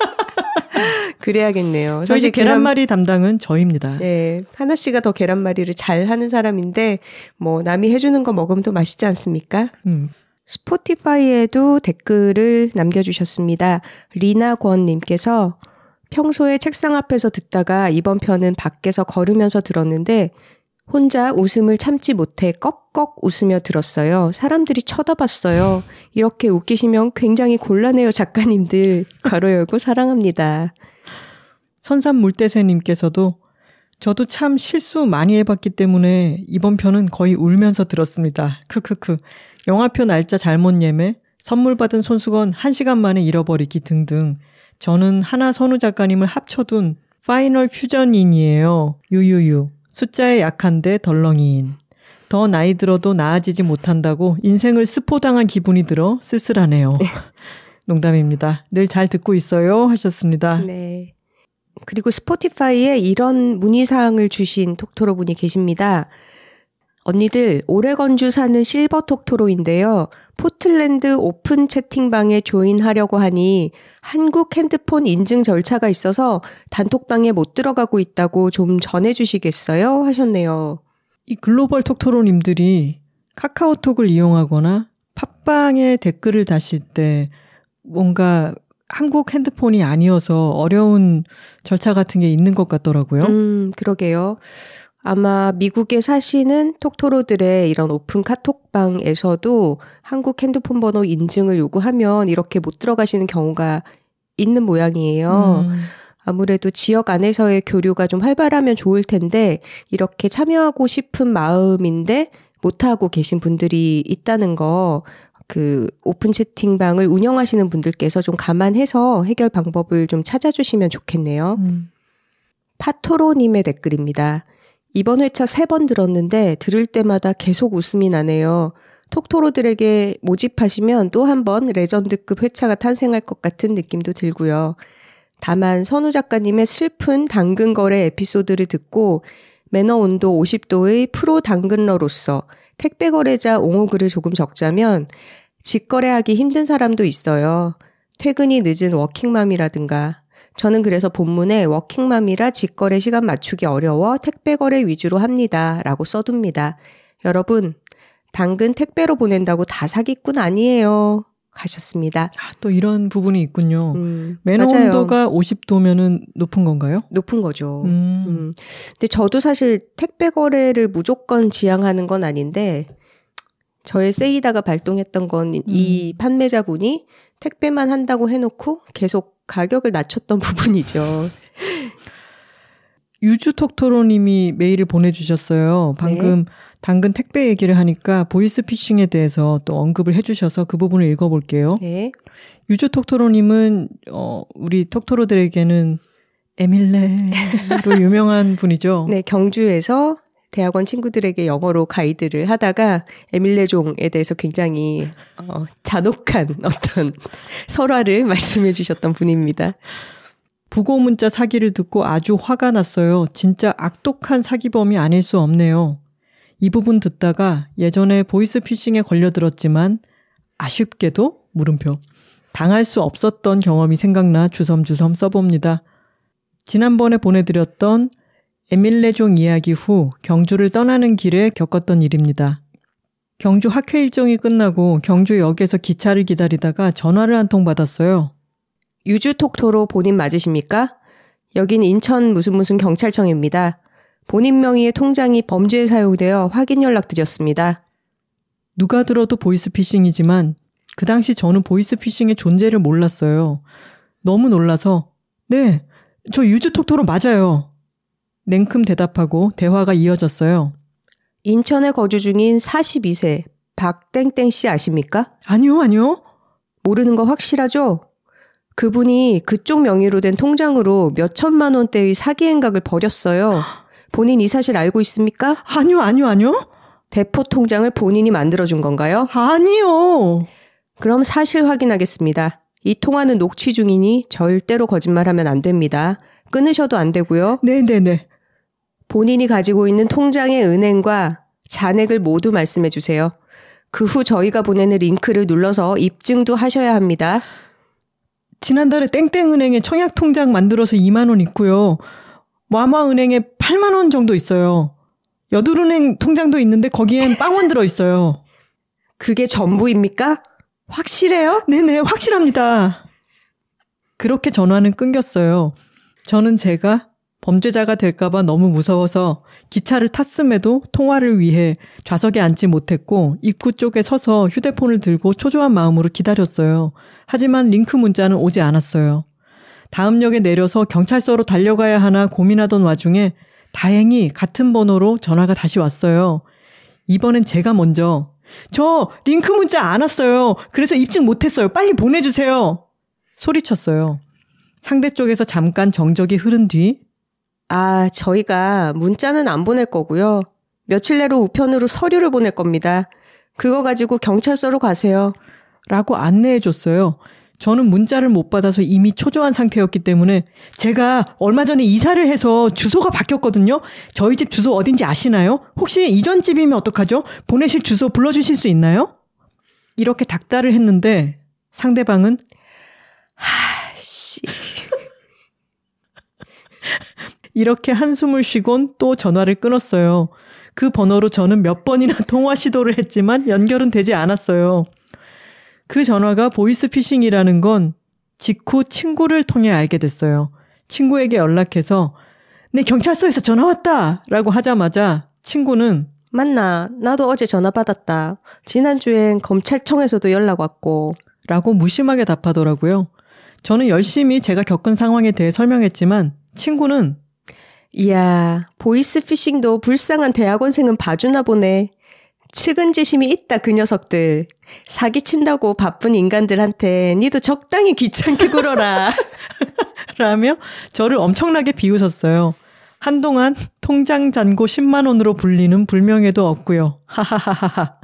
그래야겠네요. 저희 집 사실 계란- 계란말이 담당은 저입니다. 네, 하나 씨가 더 계란말이를 잘 하는 사람인데 뭐 남이 해주는 거 먹으면 더 맛있지 않습니까? 음. 스포티파이에도 댓글을 남겨주셨습니다. 리나권님께서 평소에 책상 앞에서 듣다가 이번 편은 밖에서 걸으면서 들었는데 혼자 웃음을 참지 못해 꺽꺽 웃으며 들었어요. 사람들이 쳐다봤어요. 이렇게 웃기시면 굉장히 곤란해요, 작가님들. 괄호 열고 사랑합니다. 선산 물떼새님께서도 저도 참 실수 많이 해봤기 때문에 이번 편은 거의 울면서 들었습니다. 크크크. 영화표 날짜 잘못 예매, 선물 받은 손수건 1시간 만에 잃어버리기 등등. 저는 하나 선우 작가님을 합쳐둔 final fusion인이에요. 유유유. 숫자에 약한데 덜렁이인. 더 나이 들어도 나아지지 못한다고 인생을 스포당한 기분이 들어 쓸쓸하네요. 농담입니다. 늘 잘 듣고 있어요. 하셨습니다. 네. 그리고 스포티파이에 이런 문의사항을 주신 톡토로 분이 계십니다. 언니들, 오레건주 사는 실버 톡토로인데요. 포틀랜드 오픈 채팅방에 join하려고 하니 한국 핸드폰 인증 절차가 있어서 단톡방에 못 들어가고 있다고 좀 전해주시겠어요? 하셨네요. 이 글로벌 톡토로님들이 카카오톡을 이용하거나 팟빵에 댓글을 다실 때 뭔가 한국 핸드폰이 아니어서 어려운 절차 같은 게 있는 것 같더라고요. 음, 그러게요. 아마 미국에 사시는 톡토로들의 이런 오픈 카톡방에서도 한국 핸드폰 번호 인증을 요구하면 이렇게 못 들어가시는 경우가 있는 모양이에요. 음, 아무래도 지역 안에서의 교류가 좀 활발하면 좋을 텐데 이렇게 참여하고 싶은 마음인데 못하고 계신 분들이 있다는 거 그 오픈 채팅방을 운영하시는 분들께서 좀 감안해서 해결 방법을 좀 찾아주시면 좋겠네요. 음. 파토로님의 댓글입니다. 이번 회차 세 번 들었는데 들을 때마다 계속 웃음이 나네요. 톡토로들에게 모집하시면 또 한 번 레전드급 회차가 탄생할 것 같은 느낌도 들고요. 다만 선우 작가님의 슬픈 당근 거래 에피소드를 듣고 매너 온도 50도의 프로 당근러로서 택배 거래자 옹호글을 조금 적자면 직거래하기 힘든 사람도 있어요. 퇴근이 늦은 워킹맘이라든가. 저는 그래서 본문에 워킹맘이라 직거래 시간 맞추기 어려워 택배 거래 위주로 합니다. 라고 써둡니다. 여러분, 당근 택배로 보낸다고 다 사기꾼 아니에요. 하셨습니다. 아, 또 이런 부분이 있군요. 음, 매너 맞아요. 온도가 50도면은 높은 건가요? 높은 거죠. 음. 음. 근데 저도 사실 택배 거래를 무조건 지향하는 건 아닌데 저의 세이다가 발동했던 건이 음. 판매자분이 택배만 한다고 해놓고 계속 가격을 낮췄던 부분이죠. 유주톡토로님이 메일을 보내주셨어요. 방금 네. 당근 택배 얘기를 하니까 보이스피싱에 대해서 또 언급을 해주셔서 그 부분을 읽어볼게요. 네. 유주톡토로님은 어, 우리 톡토로들에게는 에밀레로 유명한 분이죠. 네, 경주에서 대학원 친구들에게 영어로 가이드를 하다가 에밀레종에 대해서 굉장히 어, 잔혹한 어떤 설화를 말씀해 주셨던 분입니다. 부고 문자 사기를 듣고 아주 화가 났어요. 진짜 악독한 사기범이 아닐 수 없네요. 이 부분 듣다가 예전에 보이스피싱에 걸려들었지만 아쉽게도 물음표 당할 수 없었던 경험이 생각나 주섬주섬 써봅니다. 지난번에 보내드렸던 에밀레종 이야기 후 경주를 떠나는 길에 겪었던 일입니다. 경주 학회 일정이 끝나고 경주역에서 기차를 기다리다가 전화를 한 통 받았어요. 유주톡토로 본인 맞으십니까? 여긴 인천 무슨 무슨 경찰청입니다. 본인 명의의 통장이 범죄에 사용되어 확인 연락드렸습니다. 누가 들어도 보이스피싱이지만 그 당시 저는 보이스피싱의 존재를 몰랐어요. 너무 놀라서 네, 저 유주톡토로 맞아요. 냉큼 대답하고 대화가 이어졌어요. 인천에 거주 중인 42세 박땡땡 씨 아십니까? 아니요, 아니요. 모르는 거 확실하죠? 그분이 그쪽 명의로 된 통장으로 몇 천만 원대의 사기 행각을 벌였어요. 본인 이 사실 알고 있습니까? 아니요, 아니요, 아니요. 대포 통장을 본인이 만들어준 건가요? 아니요. 그럼 사실 확인하겠습니다. 이 통화는 녹취 중이니 절대로 거짓말하면 안 됩니다. 끊으셔도 안 되고요. 네네네. 본인이 가지고 있는 통장의 은행과 잔액을 모두 말씀해 주세요. 그 후 저희가 보내는 링크를 눌러서 입증도 하셔야 합니다. 지난달에 땡땡은행에 청약 통장 만들어서 2만 원 있고요. 마마은행에 8만 원 정도 있어요. 여둘은행 통장도 있는데 거기엔 빵원 들어 있어요. 그게 전부입니까? 확실해요? 네네, 확실합니다. 그렇게 전화는 끊겼어요. 저는 제가 범죄자가 될까봐 너무 무서워서 기차를 탔음에도 통화를 위해 좌석에 앉지 못했고 입구 쪽에 서서 휴대폰을 들고 초조한 마음으로 기다렸어요. 하지만 링크 문자는 오지 않았어요. 다음 역에 내려서 경찰서로 달려가야 하나 고민하던 와중에 다행히 같은 번호로 전화가 다시 왔어요. 이번엔 제가 먼저 저 링크 문자 안 왔어요. 그래서 입증 못했어요. 빨리 보내주세요. 소리쳤어요. 상대 쪽에서 잠깐 정적이 흐른 뒤 아, 저희가 문자는 안 보낼 거고요. 며칠 내로 우편으로 서류를 보낼 겁니다. 그거 가지고 경찰서로 가세요. 라고 안내해 줬어요. 저는 문자를 못 받아서 이미 초조한 상태였기 때문에 제가 얼마 전에 이사를 해서 주소가 바뀌었거든요. 저희 집 주소 어딘지 아시나요? 혹시 이전 집이면 어떡하죠? 보내실 주소 불러주실 수 있나요? 이렇게 닥달을 했는데 상대방은 하씨 이렇게 한숨을 쉬곤 또 전화를 끊었어요. 그 번호로 저는 몇 번이나 통화 시도를 했지만 연결은 되지 않았어요. 그 전화가 보이스피싱이라는 건 직후 친구를 통해 알게 됐어요. 친구에게 연락해서 내 경찰서에서 전화 왔다! 라고 하자마자 친구는 맞나? 나도 어제 전화 받았다. 지난주엔 검찰청에서도 연락 왔고. 라고 무심하게 답하더라고요. 저는 열심히 제가 겪은 상황에 대해 설명했지만 친구는 이야, 보이스피싱도 불쌍한 대학원생은 봐주나 보네. 측은지심이 있다 그 녀석들. 사기친다고 바쁜 인간들한테 니도 적당히 귀찮게 굴어라. 라며 저를 엄청나게 비웃었어요. 한동안 통장 잔고 10만 원으로 불리는 불명예도 없고요. 하하하하.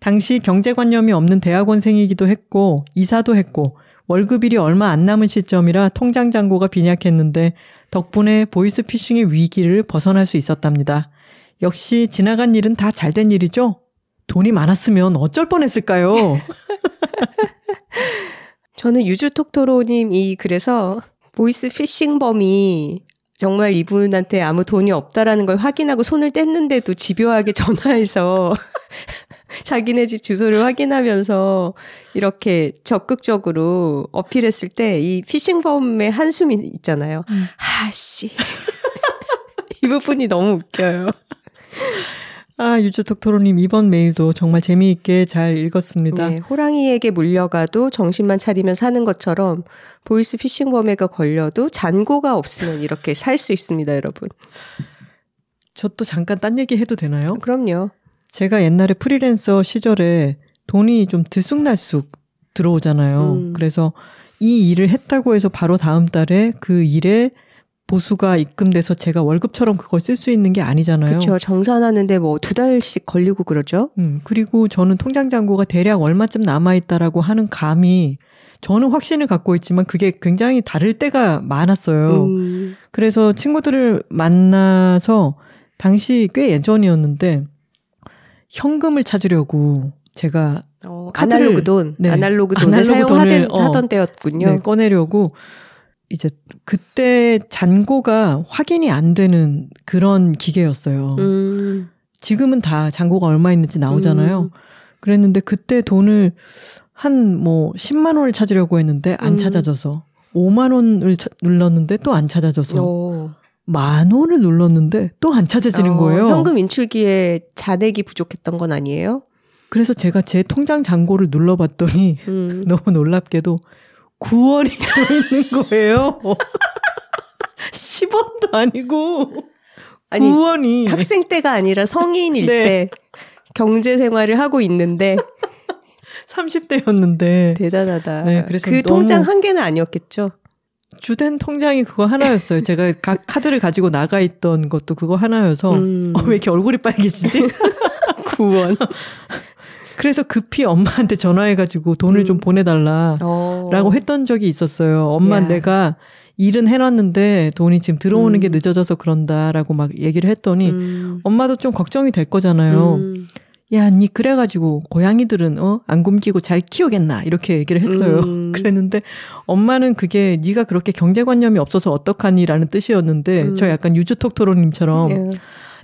당시 경제관념이 없는 대학원생이기도 했고 이사도 했고 월급일이 얼마 안 남은 시점이라 통장 잔고가 빈약했는데 덕분에 보이스피싱의 위기를 벗어날 수 있었답니다. 역시 지나간 일은 다 잘 된 일이죠? 돈이 많았으면 어쩔 뻔했을까요? 저는 유주톡토로님 이 그래서 보이스 피싱범이 정말 이분한테 아무 돈이 없다라는 걸 확인하고 손을 뗐는데도 집요하게 전화해서 자기네 집 주소를 확인하면서 이렇게 적극적으로 어필했을 때 이 피싱범의 한숨이 있잖아요. 음. 아씨. 이 부분이 너무 웃겨요. 아, 유주톡토로님 이번 메일도 정말 재미있게 잘 읽었습니다. 네, 호랑이에게 물려가도 정신만 차리면 사는 것처럼 보이스 피싱 범에게 걸려도 잔고가 없으면 이렇게 살 수 있습니다, 여러분. 저 또 잠깐 딴 얘기 해도 되나요? 그럼요. 제가 옛날에 프리랜서 시절에 돈이 좀 들쑥날쑥 들어오잖아요. 음. 그래서 이 일을 했다고 해서 바로 다음 달에 그 일에 보수가 입금돼서 제가 월급처럼 그걸 쓸 수 있는 게 아니잖아요. 그렇죠. 정산하는데 뭐 두 달씩 걸리고 그러죠. 음, 그리고 저는 통장 잔고가 대략 얼마쯤 남아 있다라고 하는 감이 저는 확신을 갖고 있지만 그게 굉장히 다를 때가 많았어요. 음. 그래서 친구들을 만나서 당시 꽤 예전이었는데 현금을 찾으려고 제가 어, 아날로그 돈, 네, 아날로그 돈을 아날로그 사용하던 어, 때였군요. 네, 꺼내려고 이제 그때 잔고가 확인이 안 되는 그런 기계였어요. 음. 지금은 다 잔고가 얼마 있는지 나오잖아요. 음. 그랬는데 그때 돈을 한 뭐 10만 원을 찾으려고 했는데 안 음. 찾아져서 5만 원을 차, 눌렀는데 또 안 찾아져서 오. 만 원을 눌렀는데 또 안 찾아지는 어, 거예요. 현금 인출기에 잔액이 부족했던 건 아니에요? 그래서 제가 제 통장 잔고를 눌러봤더니 음. 너무 놀랍게도 9원이 들어있는 거예요. 10원도 아니고. 아니, 9원이. 학생 때가 아니라 성인일 네. 때 경제 생활을 하고 있는데 30대였는데 대단하다. 네, 그래서 그 통장 한 개는 아니었겠죠. 주된 통장이 그거 하나였어요. 제가 각 카드를 가지고 나가 있던 것도 그거 하나여서 음. 어, 왜 이렇게 얼굴이 빨개지지? 9원. 그래서 급히 엄마한테 전화해가지고 돈을 음. 좀 보내달라라고 어. 했던 적이 있었어요. 엄마 야. 내가 일은 해놨는데 돈이 지금 들어오는 음. 게 늦어져서 그런다라고 막 얘기를 했더니 음. 엄마도 좀 걱정이 될 거잖아요. 음. 야, 니 그래가지고 고양이들은 어 안 굶기고 잘 키우겠나 이렇게 얘기를 했어요. 음. 그랬는데 엄마는 그게 네가 그렇게 경제관념이 없어서 어떡하니라는 뜻이었는데 음. 저 약간 유주톡토로님처럼 예.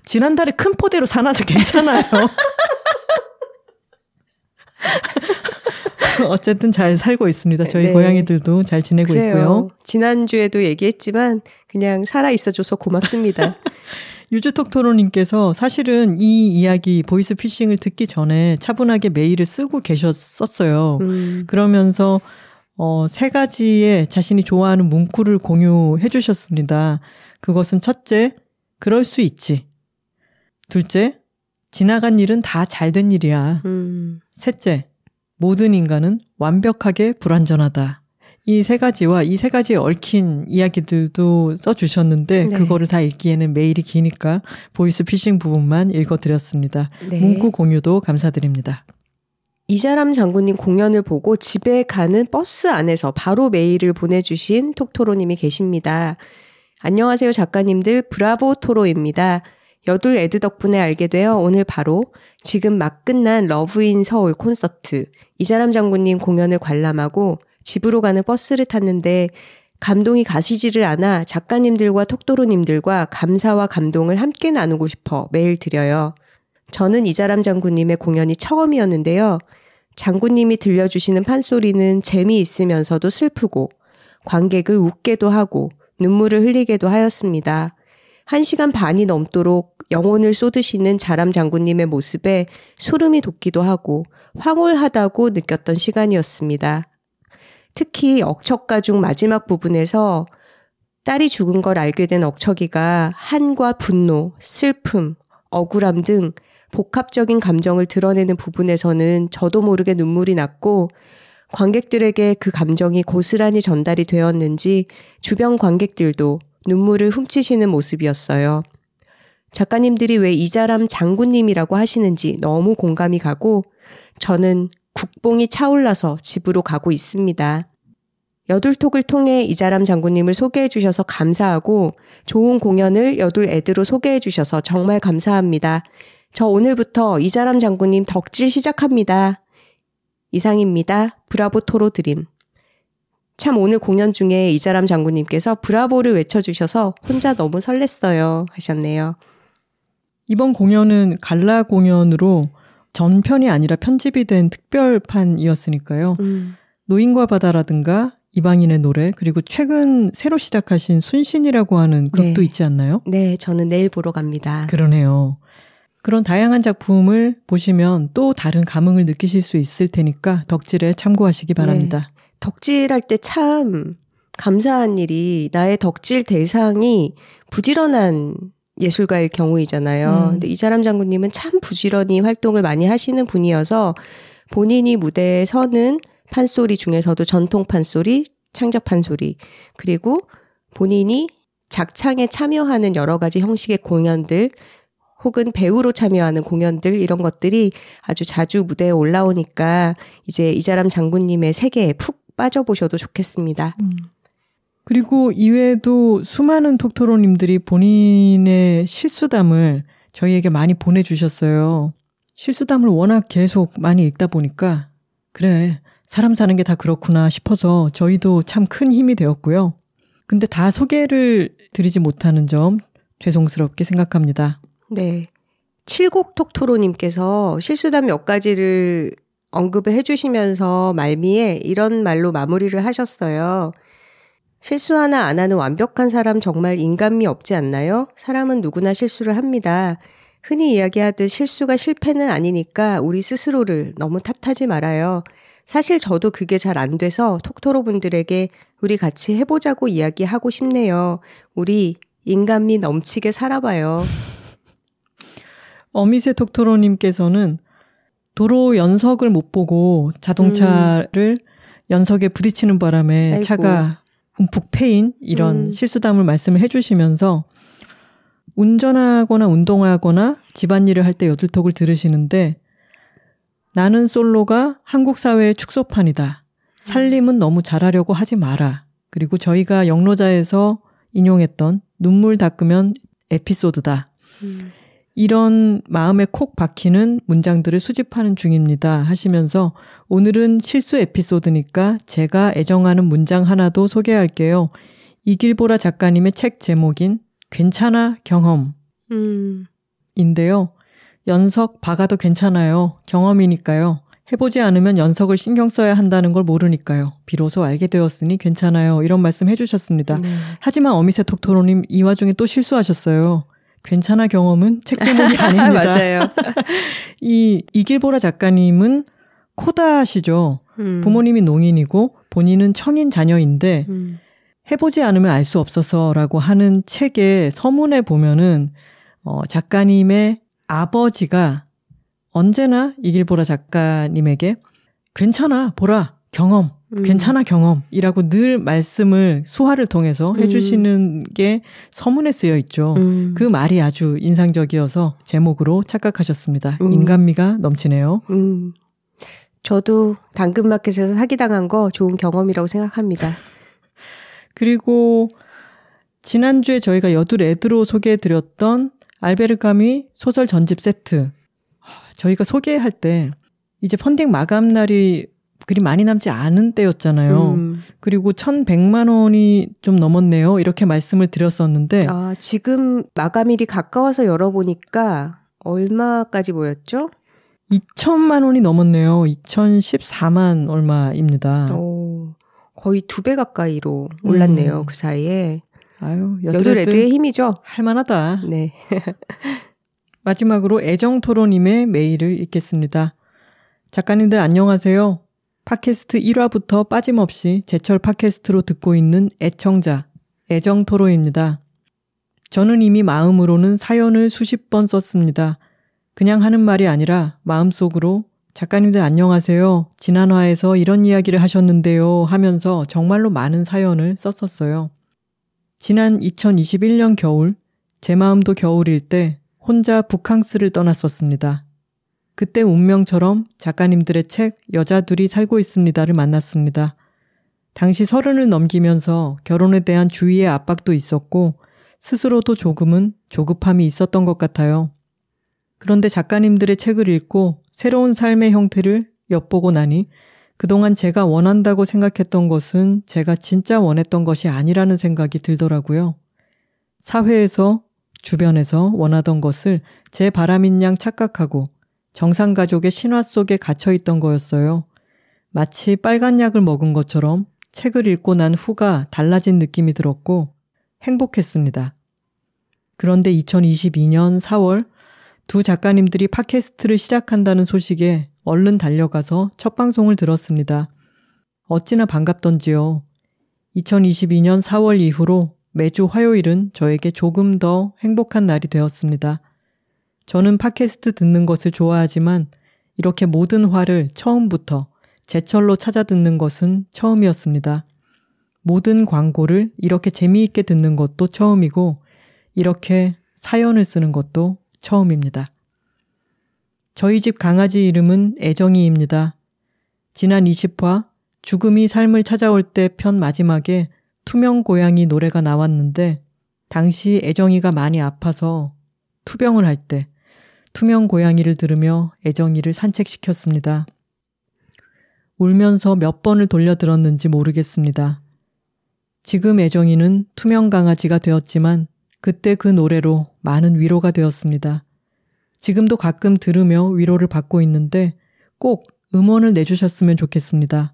지난달에 큰 포대로 사놔서 괜찮아요. 어쨌든 잘 살고 있습니다. 저희 네. 고양이들도 잘 지내고 그래요. 있고요. 지난주에도 얘기했지만 그냥 살아 있어줘서 고맙습니다. 유주톡토로님께서 사실은 이 이야기 보이스 피싱을 듣기 전에 차분하게 메일을 쓰고 계셨었어요. 음. 그러면서 어, 세 가지의 자신이 좋아하는 문구를 공유해 주셨습니다. 그것은 첫째, 그럴 수 있지. 둘째, 지나간 일은 다 잘 된 일이야. 음. 셋째, 모든 인간은 완벽하게 불완전하다. 이 세 가지와 이 세 가지에 얽힌 이야기들도 써주셨는데 네. 그거를 다 읽기에는 메일이 기니까 보이스 피싱 부분만 읽어드렸습니다. 네. 문구 공유도 감사드립니다. 이자람 장군님 공연을 보고 집에 가는 버스 안에서 바로 메일을 보내주신 톡토로님이 계십니다. 안녕하세요 작가님들 브라보 토로입니다. 여둘 AD 덕분에 알게 되어 오늘 바로 지금 막 끝난 러브인 서울 콘서트 이자람 장군님 공연을 관람하고 집으로 가는 버스를 탔는데 감동이 가시지를 않아 작가님들과 톡토로님들과 감사와 감동을 함께 나누고 싶어 메일 드려요. 저는 이자람 장군님의 공연이 처음이었는데요. 장군님이 들려주시는 판소리는 재미있으면서도 슬프고 관객을 웃게도 하고 눈물을 흘리게도 하였습니다. 1시간 반이 넘도록 영혼을 쏟으시는 자람 장군님의 모습에 소름이 돋기도 하고 황홀하다고 느꼈던 시간이었습니다. 특히 억척가 중 마지막 부분에서 딸이 죽은 걸 알게 된 억척이가 한과 분노, 슬픔, 억울함 등 복합적인 감정을 드러내는 부분에서는 저도 모르게 눈물이 났고 관객들에게 그 감정이 고스란히 전달이 되었는지 주변 관객들도 눈물을 훔치시는 모습이었어요. 작가님들이 왜 이자람 장군님이라고 하시는지 너무 공감이 가고 저는 국뽕이 차올라서 집으로 가고 있습니다. 여둘톡을 통해 이자람 장군님을 소개해 주셔서 감사하고 좋은 공연을 여둘 애드로 소개해 주셔서 정말 감사합니다. 저 오늘부터 이자람 장군님 덕질 시작합니다. 이상입니다. 브라보 토로 드림. 참 오늘 공연 중에 이자람 장군님께서 브라보를 외쳐주셔서 혼자 너무 설렜어요. 하셨네요. 이번 공연은 갈라 공연으로 전편이 아니라 편집이 된 특별판이었으니까요. 음. 노인과 바다라든가 이방인의 노래 그리고 최근 새로 시작하신 순신이라고 하는 극도 네. 있지 않나요? 네, 저는 내일 보러 갑니다. 그러네요. 그런 다양한 작품을 보시면 또 다른 감흥을 느끼실 수 있을 테니까 덕질에 참고하시기 네. 바랍니다. 네. 덕질할 때 참 감사한 일이 나의 덕질 대상이 부지런한 예술가일 경우이잖아요. 음. 근데 이사람 장군님은 참 부지런히 활동을 많이 하시는 분이어서 본인이 무대에 서는 판소리 중에서도 전통 판소리, 창작 판소리, 그리고 본인이 작창에 참여하는 여러 가지 형식의 공연들, 혹은 배우로 참여하는 공연들 이런 것들이 아주 자주 무대에 올라오니까 이제 이자람 장군님의 세계에 푹 빠져보셔도 좋겠습니다. 음. 그리고 이외에도 수많은 톡토로님들이 본인의 실수담을 저희에게 많이 보내주셨어요. 실수담을 워낙 계속 많이 읽다 보니까, 그래, 사람 사는 게 다 그렇구나 싶어서 저희도 참 큰 힘이 되었고요. 근데 다 소개를 드리지 못하는 점 죄송스럽게 생각합니다. 네. 칠곡톡토로님께서 실수담 몇 가지를 언급을 해주시면서 말미에 이런 말로 마무리를 하셨어요. 실수 하나 안 하는 완벽한 사람 정말 인간미 없지 않나요? 사람은 누구나 실수를 합니다. 흔히 이야기하듯 실수가 실패는 아니니까 우리 스스로를 너무 탓하지 말아요. 사실 저도 그게 잘 안 돼서 톡토로 분들에게 우리 같이 해보자고 이야기하고 싶네요. 우리 인간미 넘치게 살아봐요. 어미세 톡토로님께서는 도로 연석을 못 보고 자동차를 음. 연석에 부딪히는 바람에 아이고. 차가 움푹 패인 이런 음. 실수담을 말씀을 해주시면서 운전하거나 운동하거나 집안일을 할 때 여들톡을 들으시는데 나는 솔로가 한국 사회의 축소판이다. 살림은 너무 잘하려고 하지 마라. 그리고 저희가 영로자에서 인용했던 눈물 닦으면 에피소드다. 음. 이런 마음에 콕 박히는 문장들을 수집하는 중입니다. 하시면서 오늘은 실수 에피소드니까 제가 애정하는 문장 하나도 소개할게요. 이길보라 작가님의 책 제목인 괜찮아 경험. 음. 인데요. 연석 박아도 괜찮아요. 경험이니까요. 해보지 않으면 연석을 신경 써야 한다는 걸 모르니까요. 비로소 알게 되었으니 괜찮아요. 이런 말씀 해주셨습니다. 네. 하지만 어미세 톡토로님 이 와중에 또 실수하셨어요. 괜찮아 경험은 책 제목이 아닙니다. 맞아요. 이 이길보라 작가님은 코다시죠. 음. 부모님이 농인이고 본인은 청인 자녀인데 음. 해보지 않으면 알 수 없어서라고 하는 책의 서문에 보면은 어, 작가님의 아버지가 언제나 이길보라 작가님에게 괜찮아 보라 경험 음. 괜찮아 경험이라고 늘 말씀을 수화를 통해서 음. 해주시는 게 서문에 쓰여 있죠. 음. 그 말이 아주 인상적이어서 제목으로 착각하셨습니다. 음. 인간미가 넘치네요. 음. 저도 당근마켓에서 사기당한 거 좋은 경험이라고 생각합니다. 그리고 지난주에 저희가 여둘 애드로 소개해드렸던 알베르가미 소설 전집 세트. 저희가 소개할 때 이제 펀딩 마감 날이 그리 많이 남지 않은 때였잖아요. 음. 그리고 1,100만 원이 좀 넘었네요. 이렇게 말씀을 드렸었는데. 아, 지금 마감일이 가까워서 열어보니까 얼마까지 보였죠? 2천만 원이 넘었네요. 2014만 얼마입니다. 오, 거의 두 배 가까이로 올랐네요. 음. 그 사이에. 아유, 애들의 힘이죠. 할만하다. 네. 마지막으로 애정토로님의 메일을 읽겠습니다. 작가님들 안녕하세요. 팟캐스트 1화부터 빠짐없이 제철 팟캐스트로 듣고 있는 애청자, 애정토로입니다. 저는 이미 마음으로는 사연을 수십 번 썼습니다. 그냥 하는 말이 아니라 마음속으로 작가님들 안녕하세요. 지난화에서 이런 이야기를 하셨는데요 하면서 정말로 많은 사연을 썼었어요. 지난 2021년 겨울, 제 마음도 겨울일 때 혼자 북캉스를 떠났었습니다. 그때 운명처럼 작가님들의 책 여자 둘이 살고 있습니다를 만났습니다. 당시 서른을 넘기면서 결혼에 대한 주위의 압박도 있었고 스스로도 조금은 조급함이 있었던 것 같아요. 그런데 작가님들의 책을 읽고 새로운 삶의 형태를 엿보고 나니 그동안 제가 원한다고 생각했던 것은 제가 진짜 원했던 것이 아니라는 생각이 들더라고요. 사회에서, 주변에서 원하던 것을 제 바람인 양 착각하고 정상가족의 신화 속에 갇혀 있던 거였어요. 마치 빨간 약을 먹은 것처럼 책을 읽고 난 후가 달라진 느낌이 들었고 행복했습니다. 그런데 2022년 4월 두 작가님들이 팟캐스트를 시작한다는 소식에 얼른 달려가서 첫 방송을 들었습니다. 어찌나 반갑던지요. 2022년 4월 이후로 매주 화요일은 저에게 조금 더 행복한 날이 되었습니다. 저는 팟캐스트 듣는 것을 좋아하지만 이렇게 모든 화를 처음부터 제철로 찾아 듣는 것은 처음이었습니다. 모든 광고를 이렇게 재미있게 듣는 것도 처음이고 이렇게 사연을 쓰는 것도 처음입니다. 저희 집 강아지 이름은 애정이입니다. 지난 20화 죽음이 삶을 찾아올 때 편 마지막에 투명 고양이 노래가 나왔는데 당시 애정이가 많이 아파서 투병을 할 때 투명 고양이를 들으며 애정이를 산책시켰습니다. 울면서 몇 번을 돌려 들었는지 모르겠습니다. 지금 애정이는 투명 강아지가 되었지만 그때 그 노래로 많은 위로가 되었습니다. 지금도 가끔 들으며 위로를 받고 있는데 꼭 음원을 내주셨으면 좋겠습니다.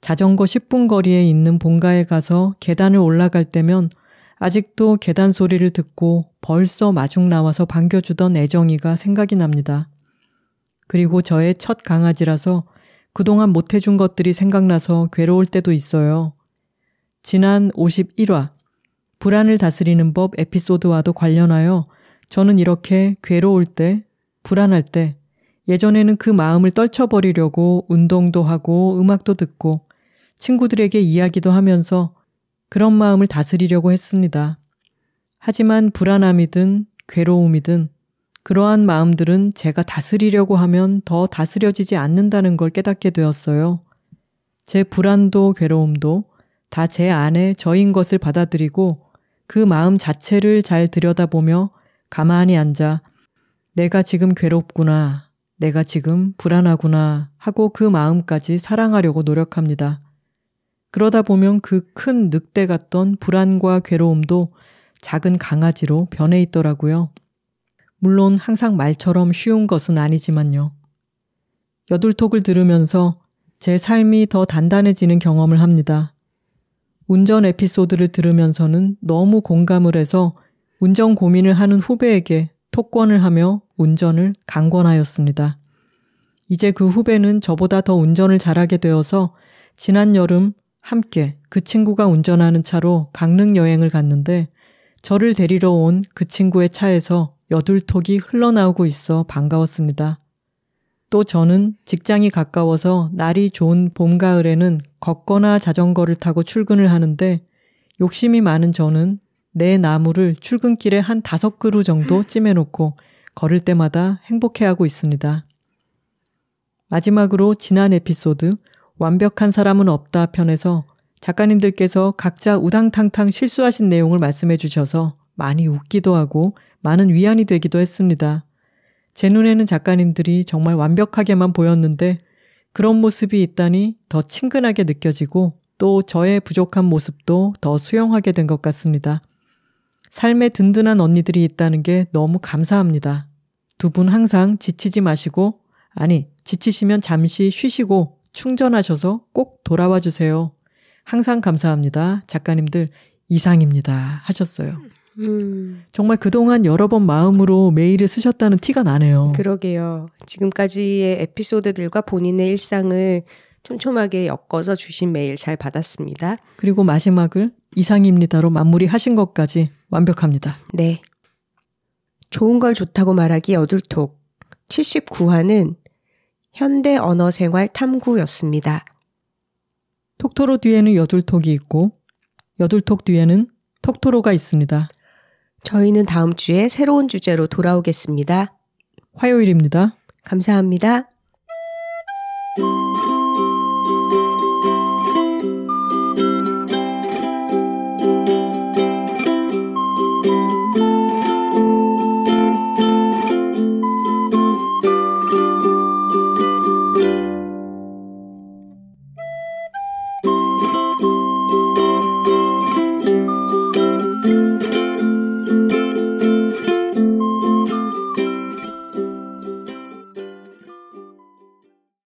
자전거 10분 거리에 있는 본가에 가서 계단을 올라갈 때면 아직도 계단 소리를 듣고 벌써 마중 나와서 반겨주던 애정이가 생각이 납니다. 그리고 저의 첫 강아지라서 그동안 못해준 것들이 생각나서 괴로울 때도 있어요. 지난 51화 불안을 다스리는 법 에피소드와도 관련하여 저는 이렇게 괴로울 때, 불안할 때, 예전에는 그 마음을 떨쳐버리려고 운동도 하고 음악도 듣고 친구들에게 이야기도 하면서 그런 마음을 다스리려고 했습니다. 하지만 불안함이든 괴로움이든 그러한 마음들은 제가 다스리려고 하면 더 다스려지지 않는다는 걸 깨닫게 되었어요. 제 불안도 괴로움도 다 제 안에 저인 것을 받아들이고 그 마음 자체를 잘 들여다보며 가만히 앉아 내가 지금 괴롭구나, 내가 지금 불안하구나 하고 그 마음까지 사랑하려고 노력합니다. 그러다 보면 그 큰 늑대 같던 불안과 괴로움도 작은 강아지로 변해 있더라고요. 물론 항상 말처럼 쉬운 것은 아니지만요. 여둘톡을 들으면서 제 삶이 더 단단해지는 경험을 합니다. 운전 에피소드를 들으면서는 너무 공감을 해서 운전 고민을 하는 후배에게 톡권을 하며 운전을 강권하였습니다. 이제 그 후배는 저보다 더 운전을 잘하게 되어서 지난 여름 함께 그 친구가 운전하는 차로 강릉 여행을 갔는데 저를 데리러 온 그 친구의 차에서 여둘톡이 흘러나오고 있어 반가웠습니다. 또 저는 직장이 가까워서 날이 좋은 봄, 가을에는 걷거나 자전거를 타고 출근을 하는데 욕심이 많은 저는 내 나무를 출근길에 한 다섯 그루 정도 찜해놓고 걸을 때마다 행복해하고 있습니다. 마지막으로 지난 에피소드 완벽한 사람은 없다 편에서 작가님들께서 각자 우당탕탕 실수하신 내용을 말씀해 주셔서 많이 웃기도 하고 많은 위안이 되기도 했습니다. 제 눈에는 작가님들이 정말 완벽하게만 보였는데 그런 모습이 있다니 더 친근하게 느껴지고 또 저의 부족한 모습도 더 수용하게 된 것 같습니다. 삶에 든든한 언니들이 있다는 게 너무 감사합니다. 두 분 항상 지치지 마시고, 아니, 지치시면 잠시 쉬시고 충전하셔서 꼭 돌아와 주세요. 항상 감사합니다. 작가님들 이상입니다. 하셨어요. 음. 정말 그동안 여러 번 마음으로 메일을 쓰셨다는 티가 나네요. 그러게요. 지금까지의 에피소드들과 본인의 일상을 촘촘하게 엮어서 주신 메일 잘 받았습니다. 그리고 마지막을 이상입니다로 마무리 하신 것까지 완벽합니다. 네. 좋은 걸 좋다고 말하기 여둘톡 79화는 현대 언어 생활 탐구였습니다. 톡토로 뒤에는 여둘톡이 있고 여둘톡 뒤에는 톡토로가 있습니다. 저희는 다음 주에 새로운 주제로 돌아오겠습니다. 화요일입니다. 감사합니다.